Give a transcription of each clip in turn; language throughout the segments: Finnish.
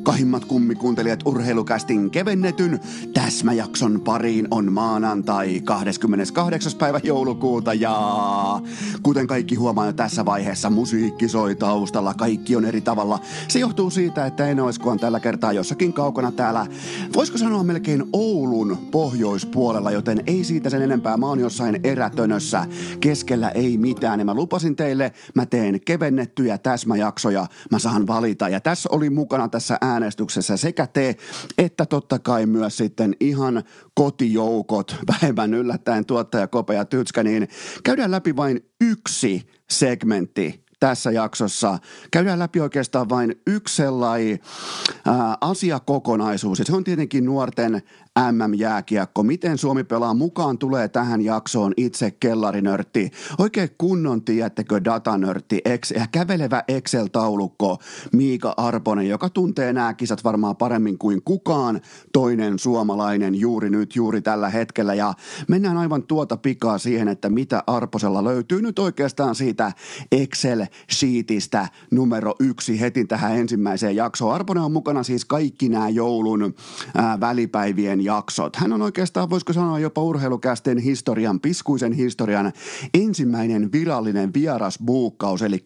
rakkahimmat kummikuuntelijat urheilukästin kevennetyn täsmäjakson pariin on maanantai 28. päivä joulukuuta ja kuten kaikki huomaa jo tässä vaiheessa musiikki soi taustalla, kaikki on eri tavalla. Se johtuu siitä, että en oiskoon tällä kertaa jossakin kaukana täällä, voisiko sanoa melkein Oulun pohjoispuolella, joten ei siitä sen enempää. Mä oon jossain erätönössä, keskellä ei mitään ja mä lupasin teille, mä teen kevennettyjä täsmäjaksoja, mä saan valita. Ja tässä oli mukana tässä äänestyksessä sekä te, että totta kai myös sitten ihan kotijoukot, vähemmän yllättäen tuottaja Kope ja Tytskä, niin käydään läpi vain yksi segmentti tässä jaksossa. Käydään läpi oikeastaan vain yksi sellainen asiakokonaisuus, ja se on tietenkin nuorten MM-jääkiekko. Miten Suomi pelaa mukaan tulee tähän jaksoon itse kellarinörtti. Oikein kunnon, tiedättekö, datanörtti, ja kävelevä Excel-taulukko Miika Arponen, joka tuntee nämä kisat varmaan paremmin kuin kukaan toinen suomalainen juuri nyt, juuri tällä hetkellä. Ja mennään aivan tuota pikaa siihen, että mitä Arposella löytyy nyt oikeastaan siitä Excel-sheetistä numero yksi heti tähän ensimmäiseen jaksoon. Arponen on mukana siis kaikki nämä joulun ää, välipäivien jaksot. Hän on oikeastaan, voisiko sanoa jopa urheilukästen historian, piskuisen historian ensimmäinen virallinen vieras buukkaus. Eli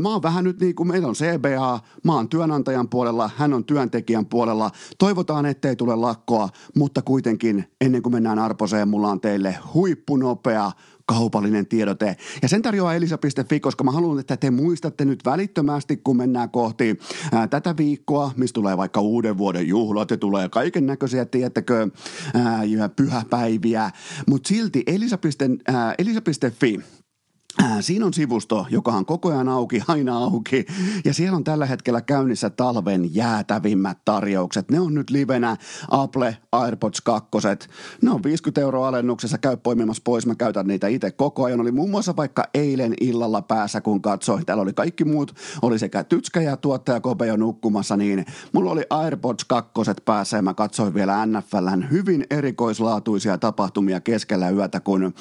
mä oon vähän nyt niin kuin meillä on CBA, mä oon työnantajan puolella, hän on työntekijän puolella. Toivotaan, ettei tule lakkoa, mutta kuitenkin ennen kuin mennään Arposeen, mulla on teille huippunopea kaupallinen tiedote. Ja sen tarjoaa elisa.fi, koska mä haluan, että te muistatte nyt välittömästi, kun mennään kohti ää, tätä viikkoa, mistä tulee vaikka uuden vuoden juhlat ja tulee kaiken näköisiä, tiettäkö, ää, pyhäpäiviä. Mutta silti elisa.fi, elisa.fi siinä on sivusto, joka on koko ajan auki, aina auki, ja siellä on tällä hetkellä käynnissä talven jäätävimmät tarjoukset. Ne on nyt livenä Apple AirPods 2. Ne on 50 euroa alennuksessa, käy poimimassa pois, mä käytän niitä itse koko ajan. Oli muun muassa vaikka eilen illalla päässä, kun katsoin, täällä oli kaikki muut, oli sekä tytskä ja tuottaja Kope jo nukkumassa, niin mulla oli AirPods 2 päässä ja mä katsoin vielä NFLn hyvin erikoislaatuisia tapahtumia keskellä yötä, kun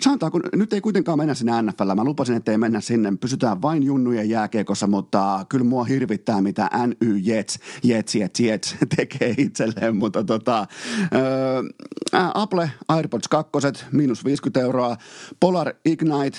sanotaan, kun nyt ei kuitenkaan mennä sinne NFL NFLllä. Mä lupasin, että ei mennä sinne. Pysytään vain junnujen jääkiekossa, mutta kyllä mua hirvittää, mitä NY Jets, Jets, Jets, Jets tekee itselleen. Mutta tota, ää, Apple AirPods 2, miinus 50 euroa. Polar Ignite,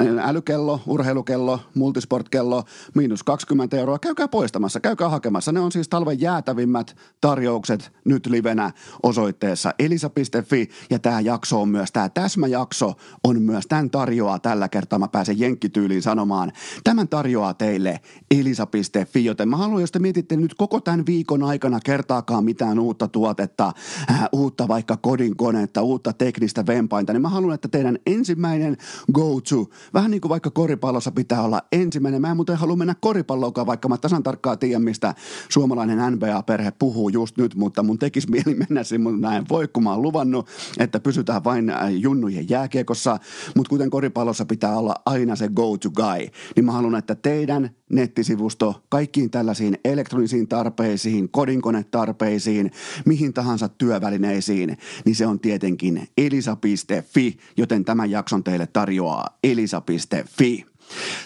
älykello, urheilukello, multisportkello, miinus 20 euroa. Käykää poistamassa, käykää hakemassa. Ne on siis talven jäätävimmät tarjoukset nyt livenä osoitteessa elisa.fi. Ja tämä jakso on myös, tämä täsmäjakso on myös, tämän tarjoaa tällä kertaa, mä pääsen jenkkityyliin sanomaan. Tämän tarjoaa teille elisa.fi, joten mä haluan, jos te mietitte nyt koko tämän viikon aikana kertaakaan mitään uutta tuotetta, äh, uutta vaikka kodinkonetta, uutta teknistä vempainta, niin mä haluan, että teidän ensimmäinen go-to Vähän niin kuin vaikka koripallossa pitää olla ensimmäinen. Mä en muuten halua mennä koripalloonkaan, vaikka mä tasan tarkkaan tiedän, mistä suomalainen NBA-perhe puhuu just nyt, mutta mun tekisi mieli mennä sinne, mutta näin voi, kun mä oon luvannut, että pysytään vain äh, junnujen jääkiekossa, mutta kuten koripallossa pitää olla aina se go-to guy, niin mä haluan, että teidän nettisivusto kaikkiin tällaisiin elektronisiin tarpeisiin, kodinkonetarpeisiin, mihin tahansa työvälineisiin, niin se on tietenkin elisa.fi, joten tämän jakson teille tarjoaa elisa.fi.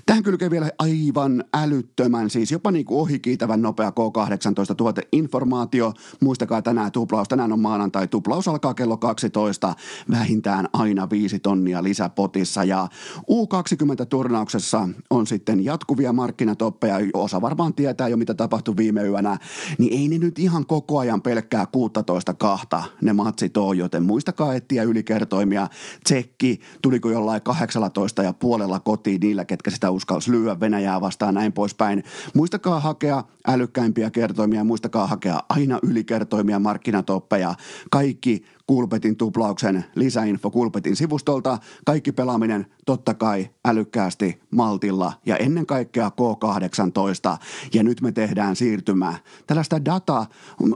Tähän kylkee vielä aivan älyttömän, siis jopa niin kuin ohikiitävän nopea K18 tuote informaatio. Muistakaa tänään tuplaus, tänään on maanantai, tuplaus alkaa kello 12, vähintään aina viisi tonnia lisäpotissa. Ja U20-turnauksessa on sitten jatkuvia markkinatoppeja, osa varmaan tietää jo mitä tapahtui viime yönä, niin ei ne nyt ihan koko ajan pelkkää 16 kahta ne matsit on, joten muistakaa etsiä ylikertoimia. Tsekki, tuliko jollain 18 ja puolella kotiin niillä, ketkä sitä uskalsi lyödä Venäjää vastaan näin poispäin. Muistakaa hakea älykkäimpiä kertoimia, muistakaa hakea aina ylikertoimia, markkinatoppeja. Kaikki Kulpetin tuplauksen lisäinfo Kulpetin sivustolta. Kaikki pelaaminen totta kai älykkäästi, maltilla ja ennen kaikkea K18. Ja nyt me tehdään siirtymää. Tällaista data,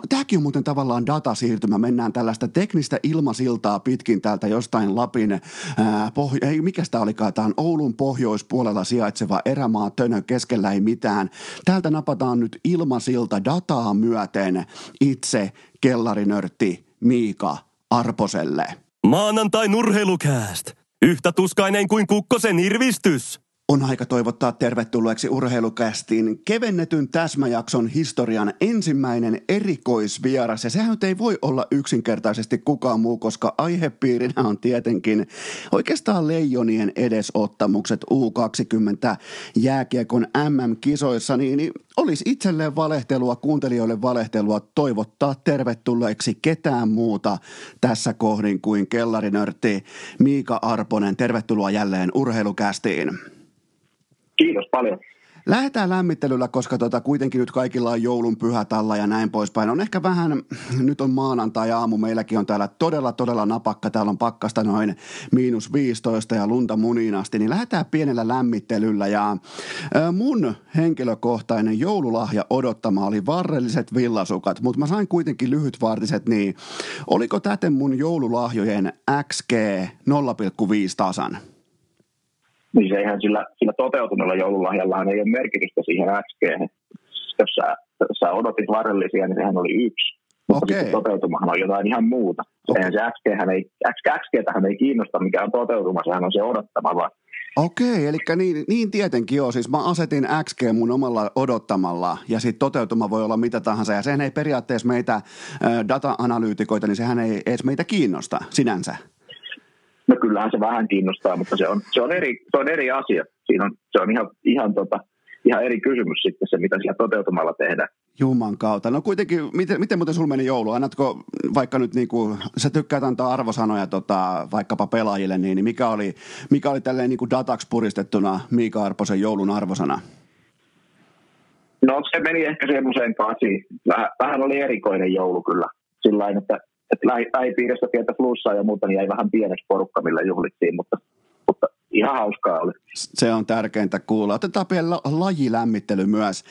tämäkin on muuten tavallaan datasiirtymä. Mennään tällaista teknistä ilmasiltaa pitkin täältä jostain Lapin, ää, poh- ei mikä sitä olikaan, tämä on Oulun pohjoispuolella sijaitseva erämaa Tönö, keskellä ei mitään. Täältä napataan nyt ilmasilta dataa myöten itse kellarinörtti Miika Arposelle. Maanantai nurheilukääst. Yhtä tuskainen kuin kukkosen irvistys. On aika toivottaa tervetulleeksi urheilukästiin kevennetyn täsmäjakson historian ensimmäinen erikoisvieras. Ja sehän ei voi olla yksinkertaisesti kukaan muu, koska aihepiirinä on tietenkin oikeastaan leijonien edesottamukset U20 jääkiekon MM-kisoissa. Niin, niin olisi itselleen valehtelua, kuuntelijoille valehtelua toivottaa tervetulleeksi ketään muuta tässä kohdin kuin kellarinörtti Miika Arponen. Tervetuloa jälleen urheilukästiin. Kiitos paljon. Lähdetään lämmittelyllä, koska tota, kuitenkin nyt kaikilla on joulun pyhät alla ja näin poispäin. On ehkä vähän, nyt on maanantai-aamu, meilläkin on täällä todella, todella napakka. Täällä on pakkasta noin miinus 15 ja lunta muninasti, niin lähdetään pienellä lämmittelyllä. Ja mun henkilökohtainen joululahja odottama oli varrelliset villasukat, mutta mä sain kuitenkin lyhytvartiset, niin oliko täten mun joululahjojen XG 0,5 tasan? Niin se eihän sillä, sillä toteutuneella joululahjallahan ei ole merkitystä siihen XG. Jos sä, sä odotit varrellisia, niin sehän oli yksi. Mutta okay. sitten toteutumahan on jotain ihan muuta. Okay. Eihän se XG, ei, XG ei kiinnosta, mikä on toteutuma, sehän on se odottama vaan. Okei, eli niin, niin tietenkin joo. Siis mä asetin XG mun omalla odottamalla ja sitten toteutuma voi olla mitä tahansa. Ja sehän ei periaatteessa meitä data-analyytikoita, niin sehän ei edes meitä kiinnosta sinänsä. No kyllähän se vähän kiinnostaa, mutta se on, se on, eri, se on eri asia. Siinä on, se on ihan, ihan, tota, ihan eri kysymys sitten se, mitä siellä toteutumalla tehdään. Juman kautta. No kuitenkin, miten, miten muuten sulla meni joulu? Annatko vaikka nyt niin kuin, sä tykkäät antaa arvosanoja tota, vaikkapa pelaajille, niin, niin mikä oli, mikä oli tälleen niin kuin dataksi puristettuna Miika Arposen joulun arvosana? No se meni ehkä semmoiseen kasi. Vähän, vähän oli erikoinen joulu kyllä. Sillä että että lähipiirissä pientä flussaa ja muuta, niin jäi vähän pieneksi porukka, millä juhlittiin, mutta, mutta ihan hauskaa oli. Se on tärkeintä kuulla. Otetaan vielä lajilämmittely myös.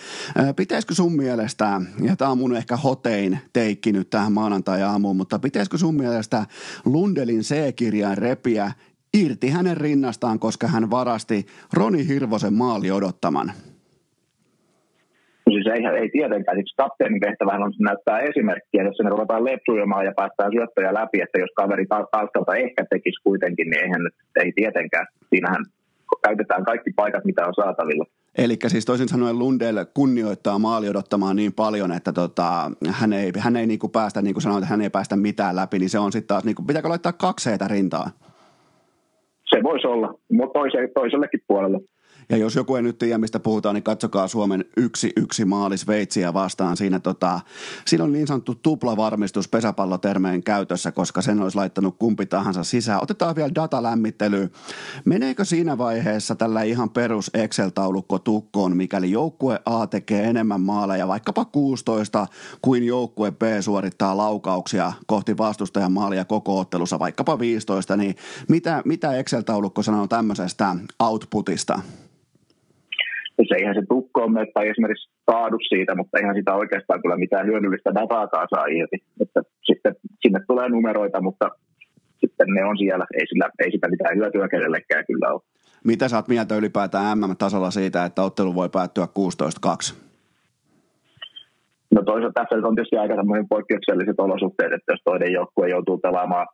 Pitäisikö sun mielestä, ja tämä on mun ehkä hotein teikki nyt tähän maanantai-aamuun, mutta pitäisikö sun mielestä Lundelin C-kirjan repiä irti hänen rinnastaan, koska hän varasti Roni Hirvosen maali odottaman? Siis ei, ei tietenkään. Siis kapteenin tehtävähän on näyttää esimerkkiä, jos sinne ruvetaan lepsuilemaan ja päästään syöttöjä läpi, että jos kaveri taustalta ehkä tekisi kuitenkin, niin eihän ei tietenkään. Siinähän käytetään kaikki paikat, mitä on saatavilla. Eli siis toisin sanoen Lundell kunnioittaa maali odottamaan niin paljon, että tota, hän ei, hän ei niinku päästä, niin kuin sanoin, että hän ei päästä mitään läpi, niin se on sitten taas, niinku, pitääkö laittaa kaksi rintaa? Se voisi olla, mutta toisellekin puolelle. Ja jos joku ei nyt tiedä, mistä puhutaan, niin katsokaa Suomen yksi yksi maali Sveitsiä vastaan. Siinä, tota, siinä on niin sanottu tuplavarmistus pesäpallotermeen käytössä, koska sen olisi laittanut kumpi tahansa sisään. Otetaan vielä datalämmittely. Meneekö siinä vaiheessa tällä ihan perus Excel-taulukko tukkoon, mikäli joukkue A tekee enemmän maaleja, vaikkapa 16, kuin joukkue B suorittaa laukauksia kohti vastustajan maalia koko ottelussa, vaikkapa 15, niin mitä, mitä Excel-taulukko sanoo tämmöisestä outputista? Se eihän se tukkoon tai esimerkiksi saadu siitä, mutta eihän sitä oikeastaan kyllä mitään hyödyllistä dataakaan saa irti. Että sitten sinne tulee numeroita, mutta sitten ne on siellä, ei, sillä, ei sitä mitään hyötyä kenellekään kyllä ole. Mitä sä oot mieltä ylipäätään MM-tasolla siitä, että ottelu voi päättyä 16-2? No toisaalta tässä on tietysti aika poikkeukselliset olosuhteet, että jos toinen joukkue joutuu pelaamaan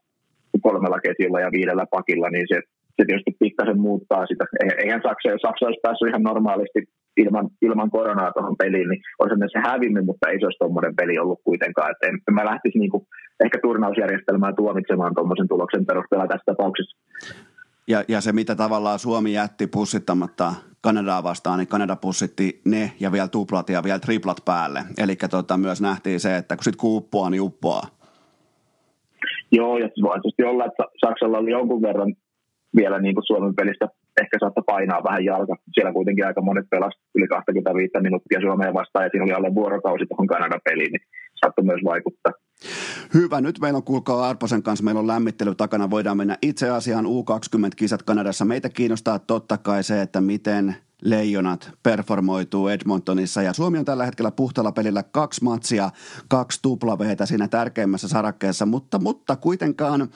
kolmella ketjulla ja viidellä pakilla, niin se se tietysti pikkasen muuttaa sitä. Eihän Saksa, jos Saksa olisi päässyt ihan normaalisti ilman, ilman koronaa tuohon peliin, niin olisi se hävinnyt, mutta ei se olisi tuommoinen peli ollut kuitenkaan. Että en, mä lähtisi niinku ehkä turnausjärjestelmää tuomitsemaan tuommoisen tuloksen perusteella tässä tapauksessa. Ja, ja se, mitä tavallaan Suomi jätti pussittamatta Kanadaa vastaan, niin Kanada pussitti ne ja vielä tuplat ja vielä triplat päälle. Eli tota, myös nähtiin se, että kun sitten kuuppoa, niin uppoaa. Joo, ja voi tietysti olla, että Saksalla oli jonkun verran vielä niin kuin Suomen pelistä ehkä saattaa painaa vähän jalka. Siellä kuitenkin aika monet pelasivat yli 25 minuuttia Suomeen vastaan ja siinä oli alle vuorokausi tuohon Kanadan peliin, niin saattoi myös vaikuttaa. Hyvä, nyt meillä on kuulkaa Arposen kanssa, meillä on lämmittely takana, voidaan mennä itse asiaan U20-kisat Kanadassa. Meitä kiinnostaa totta kai se, että miten Leijonat performoituu Edmontonissa ja Suomi on tällä hetkellä puhtalla pelillä kaksi matsia, kaksi tuplaveetä siinä tärkeimmässä sarakkeessa, mutta, mutta kuitenkaan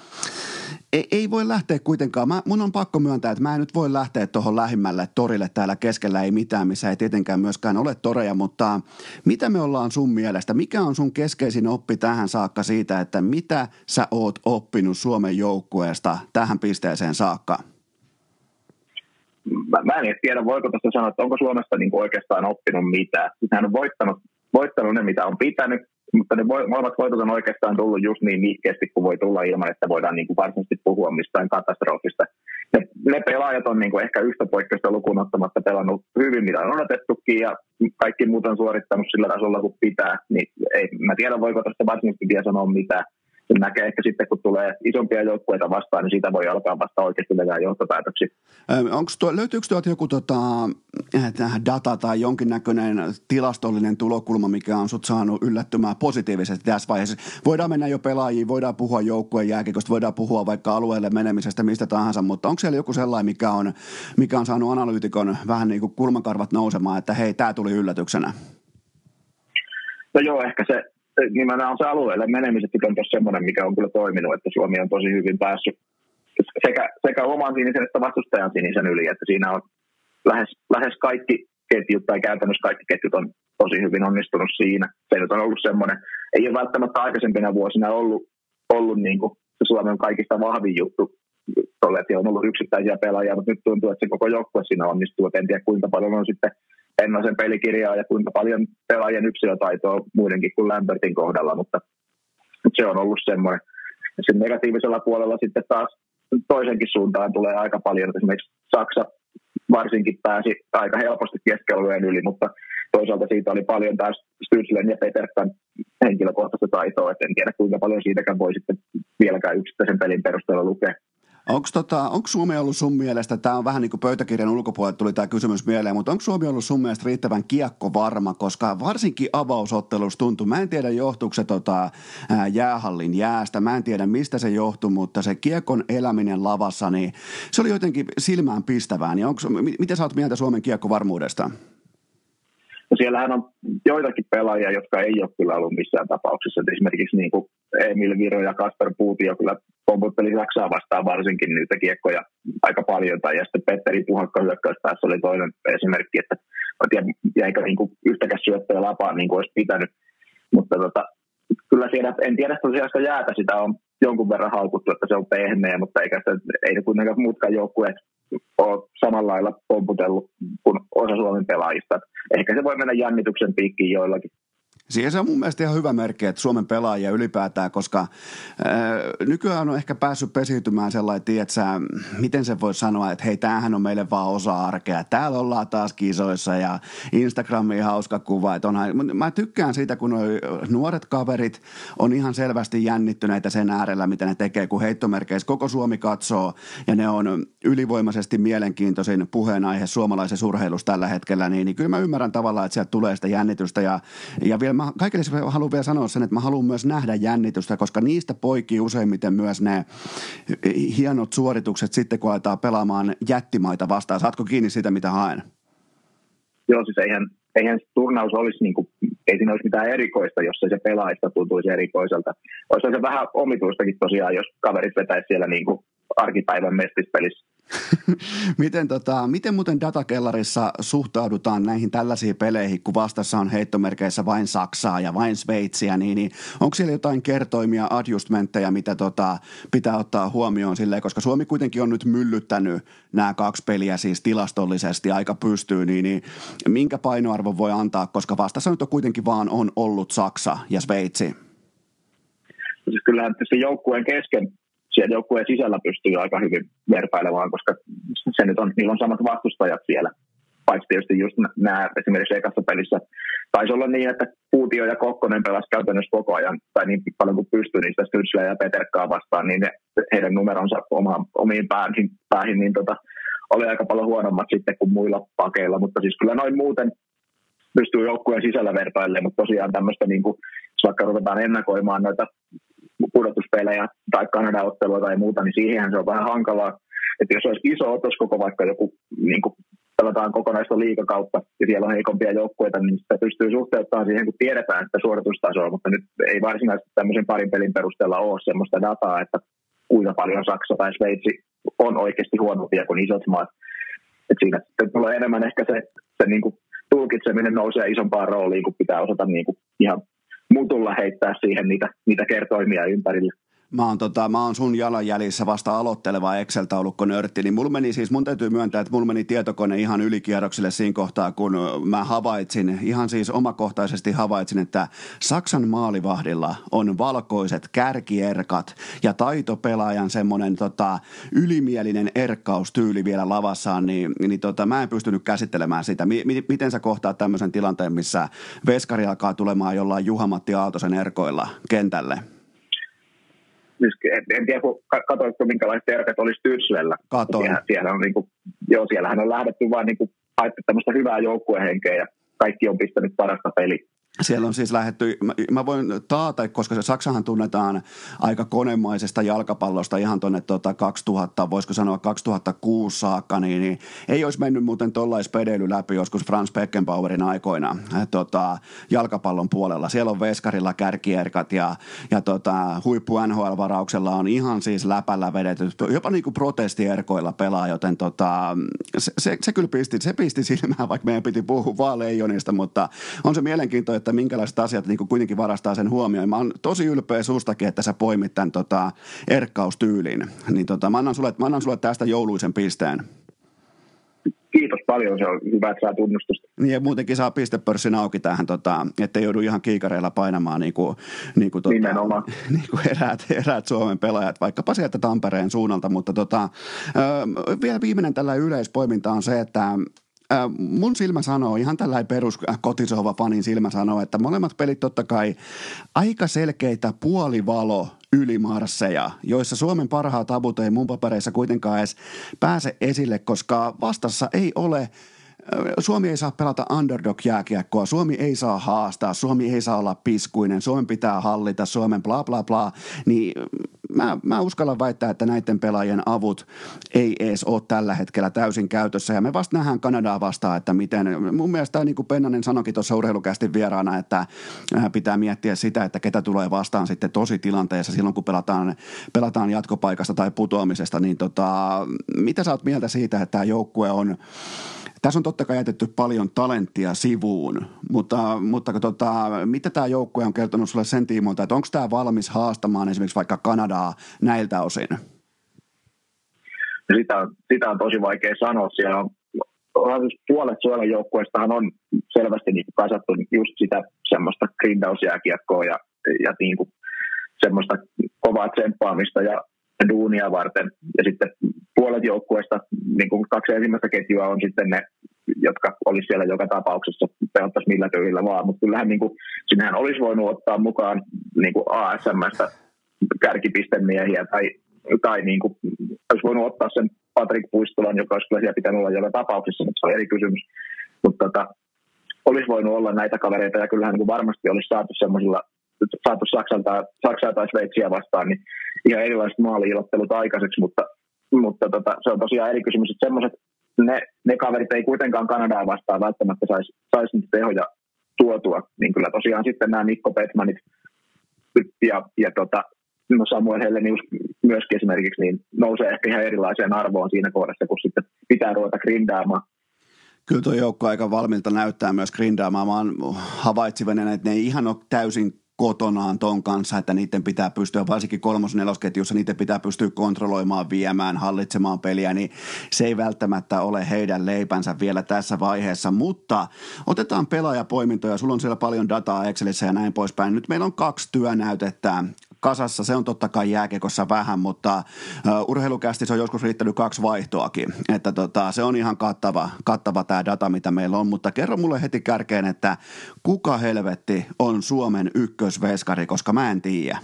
ei, ei voi lähteä kuitenkaan. Mä, mun on pakko myöntää, että mä en nyt voi lähteä tuohon lähimmälle torille täällä keskellä ei mitään, missä ei tietenkään myöskään ole toreja, mutta mitä me ollaan sun mielestä? Mikä on sun keskeisin oppi tähän saakka siitä, että mitä sä oot oppinut Suomen joukkueesta tähän pisteeseen saakka? Mä, mä en tiedä, voiko tästä sanoa, että onko Suomesta niin kuin oikeastaan oppinut mitään. Hän on voittanut, voittanut ne, mitä on pitänyt, mutta ne molemmat voitot on oikeastaan tullut just niin nihkeästi kuin voi tulla ilman, että voidaan niin kuin varsinaisesti puhua mistään katastrofista. Ne, ne pelaajat on niin kuin ehkä yhtä poikkeusta lukuun ottamatta pelannut hyvin, mitä on odotettukin, ja kaikki muut on suorittanut sillä tasolla kuin pitää. Niin ei, mä tiedän, voiko tästä varsinaisesti vielä sanoa mitään sen näkee ehkä sitten, kun tulee isompia joukkueita vastaan, niin siitä voi alkaa vasta oikeasti vetää johtopäätöksiä. Onko tuo, löytyykö tuolta joku tota, äh, data tai jonkinnäköinen tilastollinen tulokulma, mikä on sut saanut yllättymään positiivisesti tässä vaiheessa? Voidaan mennä jo pelaajiin, voidaan puhua joukkueen jääkikosta, voidaan puhua vaikka alueelle menemisestä, mistä tahansa, mutta onko siellä joku sellainen, mikä on, mikä on saanut analyytikon vähän niin kuin kulmakarvat nousemaan, että hei, tämä tuli yllätyksenä? No joo, ehkä se nimenomaan se alueelle menemiset on tuossa semmoinen, mikä on kyllä toiminut, että Suomi on tosi hyvin päässyt sekä, sekä oman sinisen että vastustajan sinisen yli, että siinä on lähes, lähes kaikki ketjut tai käytännössä kaikki ketjut on tosi hyvin onnistunut siinä. Se nyt on ollut semmoinen, ei ole välttämättä aikaisempina vuosina ollut, ollut niin kuin se Suomen kaikista vahvin juttu, että on ollut yksittäisiä pelaajia, mutta nyt tuntuu, että se koko joukkue siinä onnistuu. Et en tiedä, kuinka paljon on sitten Ennosen pelikirjaa ja kuinka paljon pelaajien yksilötaitoa muidenkin kuin Lambertin kohdalla, mutta, se on ollut semmoinen. Sen negatiivisella puolella sitten taas toisenkin suuntaan tulee aika paljon. Esimerkiksi Saksa varsinkin pääsi aika helposti keskialueen yli, mutta toisaalta siitä oli paljon taas Stützlen ja Peterkan henkilökohtaista taitoa, että en tiedä kuinka paljon siitäkään voi sitten vieläkään yksittäisen pelin perusteella lukea. Onko tota, Suomi ollut sun mielestä, tämä on vähän niin kuin pöytäkirjan ulkopuolelle tuli tämä kysymys mieleen, mutta onko Suomi ollut sun mielestä riittävän kiekkovarma, koska varsinkin avausottelussa tuntuu, mä en tiedä johtuuko se tota, jäähallin jäästä, mä en tiedä mistä se johtuu, mutta se kiekon eläminen lavassa, niin se oli jotenkin silmään pistävää, niin onko, miten sä oot mieltä Suomen kiekkovarmuudesta? Siellähän on joitakin pelaajia, jotka ei ole kyllä ollut missään tapauksessa. Et esimerkiksi niin kuin Emil Viro ja Kasper Puutio kyllä pomputteli Saksaa vastaan varsinkin niitä kiekkoja aika paljon. Tai ja sitten Petteri Puhakka hyökkäyspäässä oli toinen esimerkki, että en tiedä, jäikö niin kuin yhtäkäs syöttöä lapaan niin kuin olisi pitänyt. Mutta tota, kyllä siellä, en tiedä tosiaan sitä jäätä, sitä on jonkun verran haukuttu, että se on pehmeä, mutta eikä sitä, ei kuitenkaan muutkaan joukkueet ole samalla lailla pomputellut kuin osa Suomen pelaajista. Ehkä se voi mennä jännityksen piikkiin joillakin. Siihen se on mun mielestä ihan hyvä merkki, että Suomen pelaajia ylipäätään, koska ää, nykyään on ehkä päässyt pesiytymään sellainen, tietsä, miten se voi sanoa, että hei, tämähän on meille vaan osa arkea. Täällä ollaan taas kisoissa ja Instagramiin hauska kuva. Että onhan, mä tykkään siitä, kun nuoret kaverit on ihan selvästi jännittyneitä sen äärellä, mitä ne tekee, kun heittomerkeissä koko Suomi katsoo ja ne on ylivoimaisesti mielenkiintoisin puheenaihe suomalaisessa urheilussa tällä hetkellä, niin, niin kyllä mä ymmärrän tavallaan, että sieltä tulee sitä jännitystä ja, ja vielä mä kaikille haluan vielä sanoa sen, että mä haluan myös nähdä jännitystä, koska niistä poikii useimmiten myös ne hienot suoritukset sitten, kun aletaan pelaamaan jättimaita vastaan. Saatko kiinni siitä, mitä haen? Joo, siis eihän, eihän turnaus olisi, niin kuin, ei siinä olisi mitään erikoista, jos se pelaajista tuntuisi erikoiselta. Olisi se vähän omituistakin tosiaan, jos kaverit vetäisi siellä niin kuin arkipäivän mestispelissä. miten, tota, miten muuten datakellarissa suhtaudutaan näihin tällaisiin peleihin, kun vastassa on heittomerkeissä vain Saksaa ja vain Sveitsiä, niin, niin onko siellä jotain kertoimia, adjustmentteja, mitä tota, pitää ottaa huomioon silleen, koska Suomi kuitenkin on nyt myllyttänyt nämä kaksi peliä siis tilastollisesti aika pystyy, niin, niin minkä painoarvo voi antaa, koska vastassa nyt on kuitenkin vaan on ollut Saksa ja Sveitsi? Siis kyllähän se joukkueen kesken siellä joukkueen sisällä pystyy aika hyvin vertailemaan, koska se nyt on, niillä on samat vastustajat siellä. Paitsi tietysti just nämä esimerkiksi ekassa pelissä. Taisi olla niin, että Puutio ja Kokkonen pelasi käytännössä koko ajan, tai niin paljon kuin pystyy niistä Styrslä ja Peterkaa vastaan, niin ne, heidän numeronsa oma, omiin päähin, päähin niin tota, oli aika paljon huonommat sitten kuin muilla pakeilla. Mutta siis kyllä noin muuten pystyy joukkueen sisällä vertailemaan, mutta tosiaan tämmöistä, niin kuin, vaikka ruvetaan ennakoimaan noita pudotuspelejä tai Kanada-ottelua tai muuta, niin siihen se on vähän hankalaa. Että jos olisi iso otos koko vaikka joku, niin kuin pelataan kokonaista liikakautta ja siellä on heikompia joukkueita, niin sitä pystyy suhteuttamaan siihen, kun tiedetään sitä suoritustasoa, mutta nyt ei varsinaisesti tämmöisen parin pelin perusteella ole sellaista dataa, että kuinka paljon Saksa tai Sveitsi on oikeasti huonompia kuin isot maat. Et siinä tulee enemmän ehkä se, se niin kuin tulkitseminen nousee isompaan rooliin, kun pitää osata niin kuin ihan mutulla heittää siihen niitä, niitä kertoimia ympärille. Mä oon, tota, mä oon sun jalanjäljissä vasta aloitteleva Excel-taulukko nörtti, niin mulla meni siis, mun täytyy myöntää, että mulla meni tietokone ihan ylikierroksille siinä kohtaa, kun mä havaitsin, ihan siis omakohtaisesti havaitsin, että Saksan maalivahdilla on valkoiset kärkierkat ja taitopelaajan semmoinen tota, ylimielinen erkkaustyyli vielä lavassaan, niin, niin tota, mä en pystynyt käsittelemään sitä. M- miten sä kohtaat tämmöisen tilanteen, missä veskari alkaa tulemaan jollain Juha-Matti Aaltosen erkoilla kentälle? En, tiedä, kun katsoitko minkälaiset terkat olisi Tysslellä. Katoin. Siellä, siellä, on niin kuin, joo, siellähän on lähdetty vain niin kuin, tämmöistä hyvää joukkuehenkeä ja kaikki on pistänyt parasta peliä. Siellä on siis lähetty, mä, mä voin taata, koska se Saksahan tunnetaan aika konemaisesta jalkapallosta ihan tuonne tota 2000, voisiko sanoa 2006 saakka, niin, niin ei olisi mennyt muuten tollais pedeily läpi joskus Franz Beckenbauerin aikoina äh, tota, jalkapallon puolella. Siellä on Veskarilla kärkierkat ja, ja tota, huippu NHL-varauksella on ihan siis läpällä vedetty, jopa niin kuin protestierkoilla pelaa, joten tota, se, se, se, kyllä pisti, se pisti silmään, vaikka meidän piti puhua vaan leijonista, mutta on se mielenkiintoista, että minkälaiset asiat niin kuitenkin varastaa sen huomioon. Mä oon tosi ylpeä sustakin, että sä poimit tämän tota, erkkaustyylin. Niin tota, mä, annan sulle, mä annan sulle tästä jouluisen pisteen. Kiitos paljon, se on hyvä, että saa tunnustusta. Niin ja muutenkin saa pistepörssin auki tähän, tota, että joudu ihan kiikareilla painamaan niin kuin, niin kuin, tota, niin kuin eräät, eräät Suomen pelaajat, vaikkapa sieltä Tampereen suunnalta, mutta tota, ö, vielä viimeinen tällä yleispoiminta on se, että mun silmä sanoo, ihan tällainen perus kotisohva fanin silmä sanoo, että molemmat pelit totta kai aika selkeitä puolivalo ylimarsseja, joissa Suomen parhaat avut ei mun papereissa kuitenkaan edes pääse esille, koska vastassa ei ole Suomi ei saa pelata underdog-jääkiekkoa, Suomi ei saa haastaa, Suomi ei saa olla piskuinen, Suomen pitää hallita, Suomen bla bla bla, niin mä, mä uskallan väittää, että näiden pelaajien avut ei edes ole tällä hetkellä täysin käytössä. Ja me vasta nähdään Kanadaa vastaan, että miten, mun mielestä niin kuin Pennanen sanoikin tuossa urheilukästi vieraana, että pitää miettiä sitä, että ketä tulee vastaan sitten tosi tilanteessa silloin, kun pelataan, pelataan jatkopaikasta tai putoamisesta. Niin tota, mitä sä oot mieltä siitä, että tämä joukkue on tässä on totta kai jätetty paljon talenttia sivuun, mutta, mutta tota, mitä tämä joukkue on kertonut sulle sen tiimoilta, että onko tämä valmis haastamaan esimerkiksi vaikka Kanadaa näiltä osin? Sitä sitä on tosi vaikea sanoa. Siellä on, on siis puolet Suomen joukkueestahan on selvästi niin kasattu just sitä semmoista grindausjääkiekkoa ja, ja niin kuin semmoista kovaa tsemppaamista ja duunia varten. Ja sitten puolet joukkueesta, niin kuin kaksi ensimmäistä ketjua on sitten ne, jotka olisi siellä joka tapauksessa, pelattaisiin millä tyylillä vaan. Mutta kyllähän niin kuin, sinnehän olisi voinut ottaa mukaan niin kuin ASMstä kärkipistemiehiä tai, tai niin kuin, olisi voinut ottaa sen Patrick Puistolan, joka olisi kyllä siellä pitänyt olla joka tapauksessa, mutta se on eri kysymys. Mutta tota, olisi voinut olla näitä kavereita ja kyllähän niin kuin varmasti olisi saatu semmoisilla saatu Saksan tai, Saksaa tai Sveitsiä vastaan, niin ihan erilaiset maaliilottelut aikaiseksi, mutta, mutta tota, se on tosiaan eri kysymys, että semmoiset, ne, ne kaverit ei kuitenkaan Kanadaa vastaan välttämättä saisi sais niitä tehoja tuotua, niin kyllä tosiaan sitten nämä Mikko Petmanit ja, ja tota, no Samuel Hellenius myöskin esimerkiksi, niin nousee ehkä ihan erilaiseen arvoon siinä kohdassa, kun sitten pitää ruveta grindaamaan Kyllä tuo joukko aika valmiilta näyttää myös grindaamaan. Mä oon että ne ei ihan ole täysin kotonaan ton kanssa, että niiden pitää pystyä, varsinkin kolmos nelosketjussa, niiden pitää pystyä kontrolloimaan, viemään, hallitsemaan peliä, niin se ei välttämättä ole heidän leipänsä vielä tässä vaiheessa, mutta otetaan pelaajapoimintoja, sulla on siellä paljon dataa Excelissä ja näin poispäin. Nyt meillä on kaksi työnäytettä kasassa. Se on totta kai jääkekossa vähän, mutta uh, urheilukästi se on joskus riittänyt kaksi vaihtoakin. Että tota, se on ihan kattava, kattava tämä data, mitä meillä on. Mutta kerro mulle heti kärkeen, että kuka helvetti on Suomen ykkösveskari, koska mä en tiedä.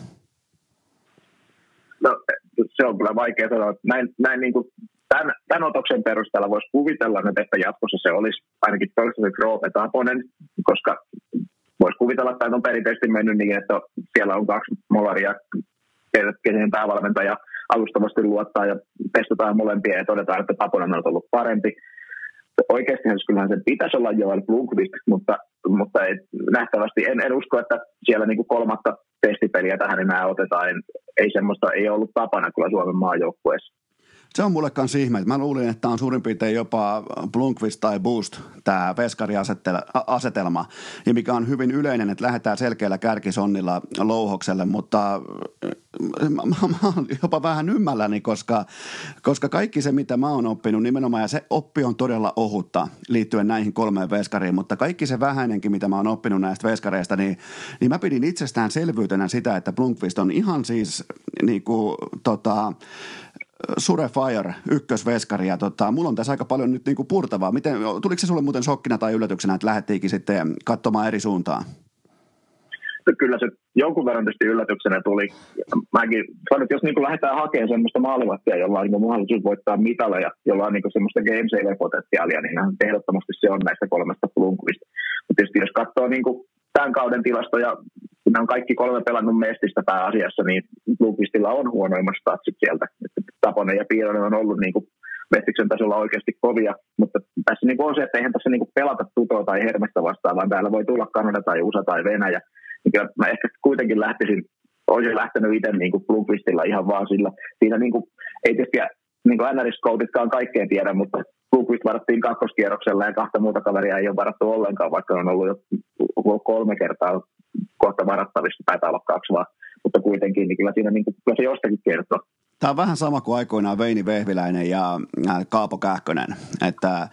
No se on kyllä vaikea sanoa. Näin, näin niin kuin tämän, tämän otoksen perusteella voisi kuvitella että jatkossa se olisi ainakin toistaiseksi Roope Taponen, koska voisi kuvitella, että on perinteisesti mennyt niin, että siellä on kaksi molaria, kenen päävalmentaja alustavasti luottaa ja testataan molempia ja todetaan, että Taponen on ollut parempi. Oikeasti kyllähän sen pitäisi olla Joel Blomqvist, mutta, mutta ei, nähtävästi en, en usko, että siellä niin kuin kolmatta testipeliä tähän enää otetaan. Ei semmoista ei ollut tapana kyllä Suomen maajoukkueessa. Se on mulle kanssa ihme. Mä luulin, että on suurin piirtein jopa Blunkvist tai Boost, tämä veskariasetelma, ja mikä on hyvin yleinen, että lähdetään selkeällä kärkisonnilla louhokselle, mutta mä, mä, mä oon jopa vähän ymmälläni, koska, koska kaikki se, mitä mä oon oppinut nimenomaan, ja se oppi on todella ohutta liittyen näihin kolmeen veskariin, mutta kaikki se vähäinenkin, mitä mä oon oppinut näistä veskareista, niin, niin mä pidin itsestäänselvyytenä sitä, että Blunkvist on ihan siis niin kuin, tota, Sure Fire ykkösveskari ja tota, mulla on tässä aika paljon nyt niinku purtavaa. Miten, tuliko se sulle muuten shokkina tai yllätyksenä, että lähdettiinkin sitten katsomaan eri suuntaan? Kyllä se jonkun verran tietysti yllätyksenä tuli. Mäkin sanon, että jos niin lähdetään hakemaan semmoista maalivattia, jolla on niin mahdollisuus voittaa mitaleja, jolla on niin semmoista game potentiaalia niin ehdottomasti se on näistä kolmesta plunkvista. Mutta tietysti jos katsoo niin tämän kauden tilastoja, kun ne on kaikki kolme pelannut mestistä pääasiassa, niin Bluequistilla on huonoimmat statsit sieltä. Että Taponen ja Piironen on ollut niin kuin Mestiksen tasolla oikeasti kovia, mutta tässä niin on se, että eihän tässä niin pelata tutoa tai hermestä vastaan, vaan täällä voi tulla Kanada tai USA tai Venäjä. Niin mä ehkä kuitenkin lähtisin, olisin lähtenyt itse niin Bluequistilla ihan vaan sillä. Siinä niin kuin, ei tietysti niin kuin NRS-koutitkaan kaikkeen tiedä, mutta Bluequist varattiin kakkoskierroksella ja kahta muuta kaveria ei ole varattu ollenkaan, vaikka on ollut jo kolme kertaa kohta varattavissa, taitaa olla kaksi vaan, mutta kuitenkin, niin kyllä, siinä, niin kuin, kyllä se jostakin kertoo. Tämä on vähän sama kuin aikoinaan Veini Vehviläinen ja Kaapo Kähkönen, että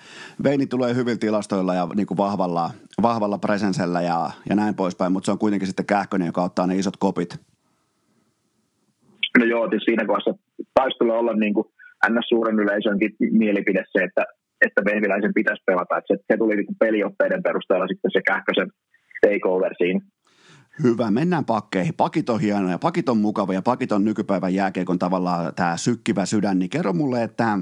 Veini tulee hyvillä tilastoilla ja niin kuin vahvalla, vahvalla presensellä ja, ja näin poispäin, mutta se on kuitenkin sitten Kähkönen, joka ottaa ne isot kopit. No joo, siis siinä kohdassa taisi olla niin kuin ns. suuren yleisönkin mielipide se, että, että Vehviläisen pitäisi pelata. Että se, se tuli niin peliotteiden perusteella sitten se Kähkösen takeover siinä. Hyvä, mennään pakkeihin. Pakit on hienoja, pakit on mukavia, pakit on nykypäivän jääkeikon tavallaan tämä sykkivä sydän. Niin kerro mulle, että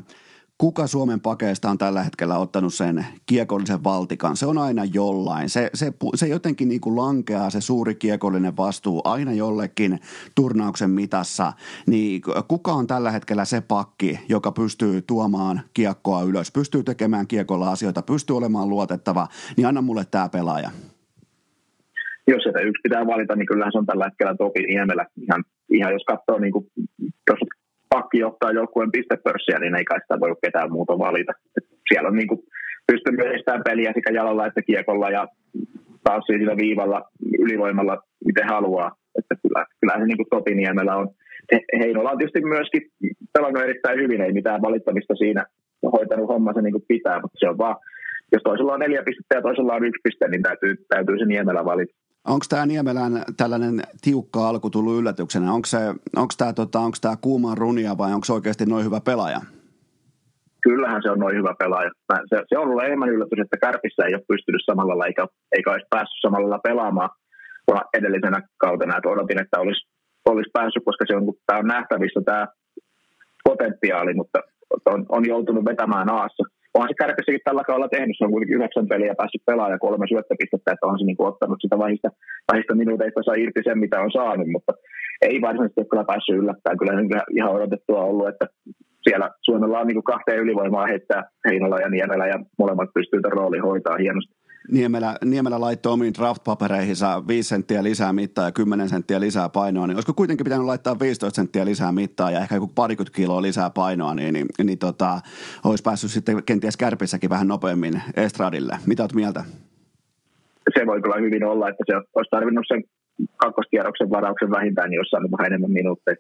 kuka Suomen pakeista on tällä hetkellä ottanut sen kiekollisen valtikan. Se on aina jollain. Se, se, se jotenkin niin kuin lankeaa se suuri kiekollinen vastuu aina jollekin turnauksen mitassa. Niin kuka on tällä hetkellä se pakki, joka pystyy tuomaan kiekkoa ylös, pystyy tekemään kiekolla asioita, pystyy olemaan luotettava, niin anna mulle tämä pelaaja jos sieltä yksi pitää valita, niin kyllähän se on tällä hetkellä Topi Niemelä. Ihan, ihan jos katsoo, niin kuin, jos pakki johtaa joukkueen pistepörssiä, niin ei kai sitä voi ketään muuta valita. Et siellä on niin kuin, pystynyt edistämään peliä sekä jalalla että kiekolla ja taas sillä viivalla ylivoimalla, miten haluaa. Että kyllä, kyllä se niin kuin Topi Niemelä on. Heinola on tietysti myöskin pelannut erittäin hyvin, ei mitään valittamista siinä hoitanut hommansa niin kuin pitää, mutta se on vaan, jos toisella on neljä pistettä ja toisella on yksi piste, niin täytyy, täytyy se Niemelä valita. Onko tämä Niemelän tällainen tiukka alku tullut yllätyksenä? Onko, se, onko tämä tota, onko tämä runia vai onko se oikeasti noin hyvä pelaaja? Kyllähän se on noin hyvä pelaaja. Se, se on ollut enemmän yllätys, että Kärpissä ei ole pystynyt samalla lailla eikä, eikä olisi päässyt samalla lailla pelaamaan edellisenä kautena. Että odotin, että olisi, olisi päässyt, koska se on, tämä on nähtävissä tämä potentiaali, mutta on, on joutunut vetämään aassa onhan se kärpissäkin tällä kaudella tehnyt, se on kuitenkin yhdeksän peliä päässyt pelaamaan kolme syöttöpistettä, että on se niin ottanut sitä vähistä, vähistä minuuteista saa irti sen, mitä on saanut, mutta ei varsinaisesti ole kyllä päässyt yllättämään. Kyllä se ihan odotettua ollut, että siellä Suomella on niin kahteen ylivoimaa heittää Heinola ja Niemelä ja molemmat pystyy tämän roolin hoitaa hienosti. Niemelä, Niemelä laittoi omiin draft-papereihinsa 5 senttiä lisää mittaa ja 10 senttiä lisää painoa, niin olisiko kuitenkin pitänyt laittaa 15 senttiä lisää mittaa ja ehkä joku parikymmentä kiloa lisää painoa, niin, niin, niin tota, olisi päässyt sitten kenties kärpissäkin vähän nopeammin estradille. Mitä olet mieltä? Se voi kyllä hyvin olla, että se olisi tarvinnut sen kakkoskierroksen varauksen vähintään, niin jossain vähän enemmän minuutteja.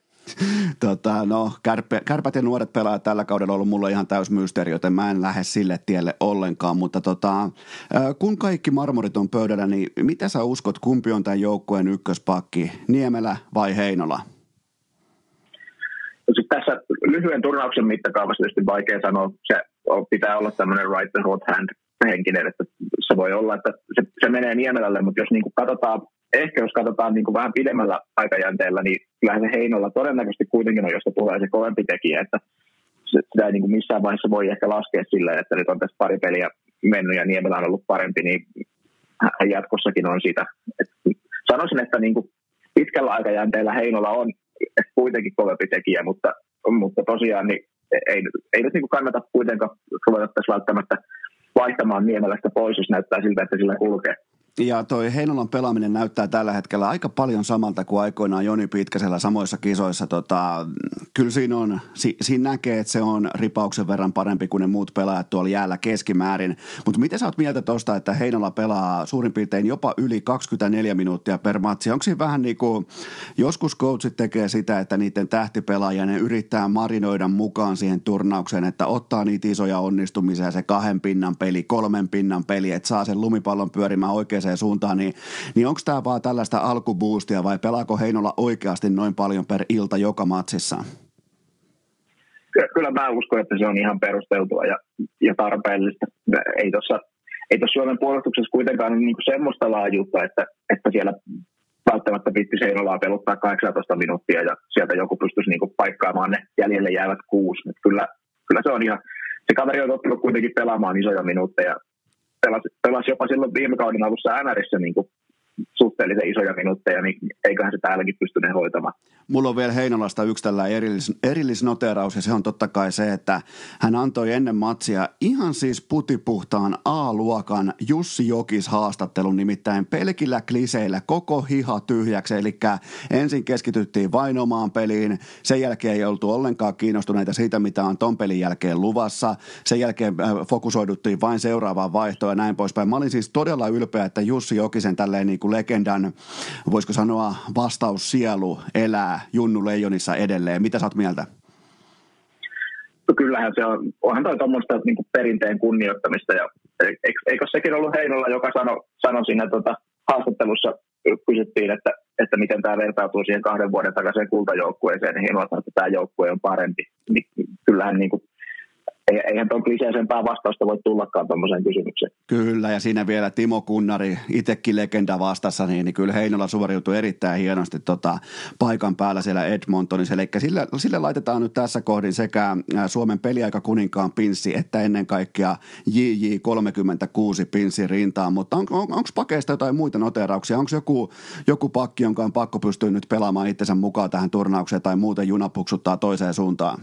Tota, no, kärpä, kärpät ja nuoret pelaajat tällä kaudella on ollut mulle ihan täys mysteeri, joten mä en lähde sille tielle ollenkaan. Mutta tota, kun kaikki marmorit on pöydällä, niin mitä sä uskot, kumpi on tämän joukkueen ykköspakki, Niemelä vai Heinola? No siis tässä lyhyen turnauksen mittakaavassa tietysti vaikea sanoa. Se pitää olla tämmöinen right the hot hand henkinen, että se voi olla, että se, se menee Niemelälle, mutta jos niin kuin katsotaan ehkä jos katsotaan niin kuin vähän pidemmällä aikajänteellä, niin kyllähän se Heinolla todennäköisesti kuitenkin on, josta tulee se kovempi tekijä, että sitä ei niin kuin missään vaiheessa voi ehkä laskea silleen, että nyt on tässä pari peliä mennyt ja Niemelä on ollut parempi, niin jatkossakin on sitä. Et sanoisin, että niin kuin pitkällä aikajänteellä Heinola on kuitenkin kovempi tekijä, mutta, mutta tosiaan niin ei, ei nyt niin kuin kannata kuitenkaan ruveta tässä välttämättä vaihtamaan Niemelästä pois, jos näyttää siltä, että sillä kulkee. Ja toi Heinolan pelaaminen näyttää tällä hetkellä aika paljon samalta kuin aikoinaan Joni Pitkäsellä samoissa kisoissa tota, kyllä siinä on, si, siinä näkee, että se on ripauksen verran parempi kuin ne muut pelaajat tuolla jäällä keskimäärin. Mutta miten sä oot mieltä tuosta, että Heinola pelaa suurin piirtein jopa yli 24 minuuttia per matsi? Onko siinä vähän niin kuin, joskus coachit tekee sitä, että niiden tähtipelaajia ne yrittää marinoida mukaan siihen turnaukseen, että ottaa niitä isoja onnistumisia, se kahden pinnan peli, kolmen pinnan peli, että saa sen lumipallon pyörimään oikeaan suuntaan, niin, niin onko tämä vaan tällaista alkuboostia vai pelaako Heinola oikeasti noin paljon per ilta joka matsissa? kyllä mä uskon, että se on ihan perusteltua ja, ja tarpeellista. Ei tuossa ei Suomen puolustuksessa kuitenkaan ole niin semmoista laajuutta, että, että siellä välttämättä pitti Seinolaa peluttaa 18 minuuttia ja sieltä joku pystyisi niin paikkaamaan ne jäljelle jäävät kuusi. Kyllä, kyllä se on ihan, se kaveri on ottanut kuitenkin pelaamaan isoja minuutteja. Pelasi, pelasi jopa silloin viime kauden alussa NRissä niin suhteellisen isoja minuutteja, niin eiköhän se täälläkin pystyne hoitamaan. Mulla on vielä Heinolasta yksi tällä erillis, erillisnoteraus, ja se on totta kai se, että hän antoi ennen matsia ihan siis putipuhtaan A-luokan Jussi Jokis haastattelun, nimittäin pelkillä kliseillä koko hiha tyhjäksi, eli ensin keskityttiin vain omaan peliin, sen jälkeen ei oltu ollenkaan kiinnostuneita siitä, mitä on ton pelin jälkeen luvassa, sen jälkeen äh, fokusoiduttiin vain seuraavaan vaihtoon ja näin poispäin. Mä olin siis todella ylpeä, että Jussi Jokisen tälleen niin kuin legendan, voisiko sanoa vastaussielu elää Junnu Leijonissa edelleen. Mitä sä oot mieltä? No kyllähän se on, onhan toi tuommoista niin perinteen kunnioittamista. Ja, eikö sekin ollut Heinolla, joka sanoi sano siinä tota, haastattelussa, kysyttiin, että, että miten tämä vertautuu siihen kahden vuoden takaiseen kultajoukkueeseen, niin Heinola sanoi, että tämä joukkue on parempi. Niin, kyllähän niin kuin, eihän tuon kliseisempää vastausta voi tullakaan tuommoiseen kysymykseen. Kyllä, ja siinä vielä Timo Kunnari, itsekin legenda vastassa, niin, niin kyllä Heinola suoriutui erittäin hienosti tota, paikan päällä siellä Edmontonissa. Eli sille, sille laitetaan nyt tässä kohdin sekä Suomen peliaika kuninkaan pinssi, että ennen kaikkea JJ36 pinssi rintaan. Mutta on, on, onko pakeista jotain muita noterauksia? Onko joku, joku pakki, jonka on pakko pystyä nyt pelaamaan itsensä mukaan tähän turnaukseen tai muuten junapuksuttaa toiseen suuntaan?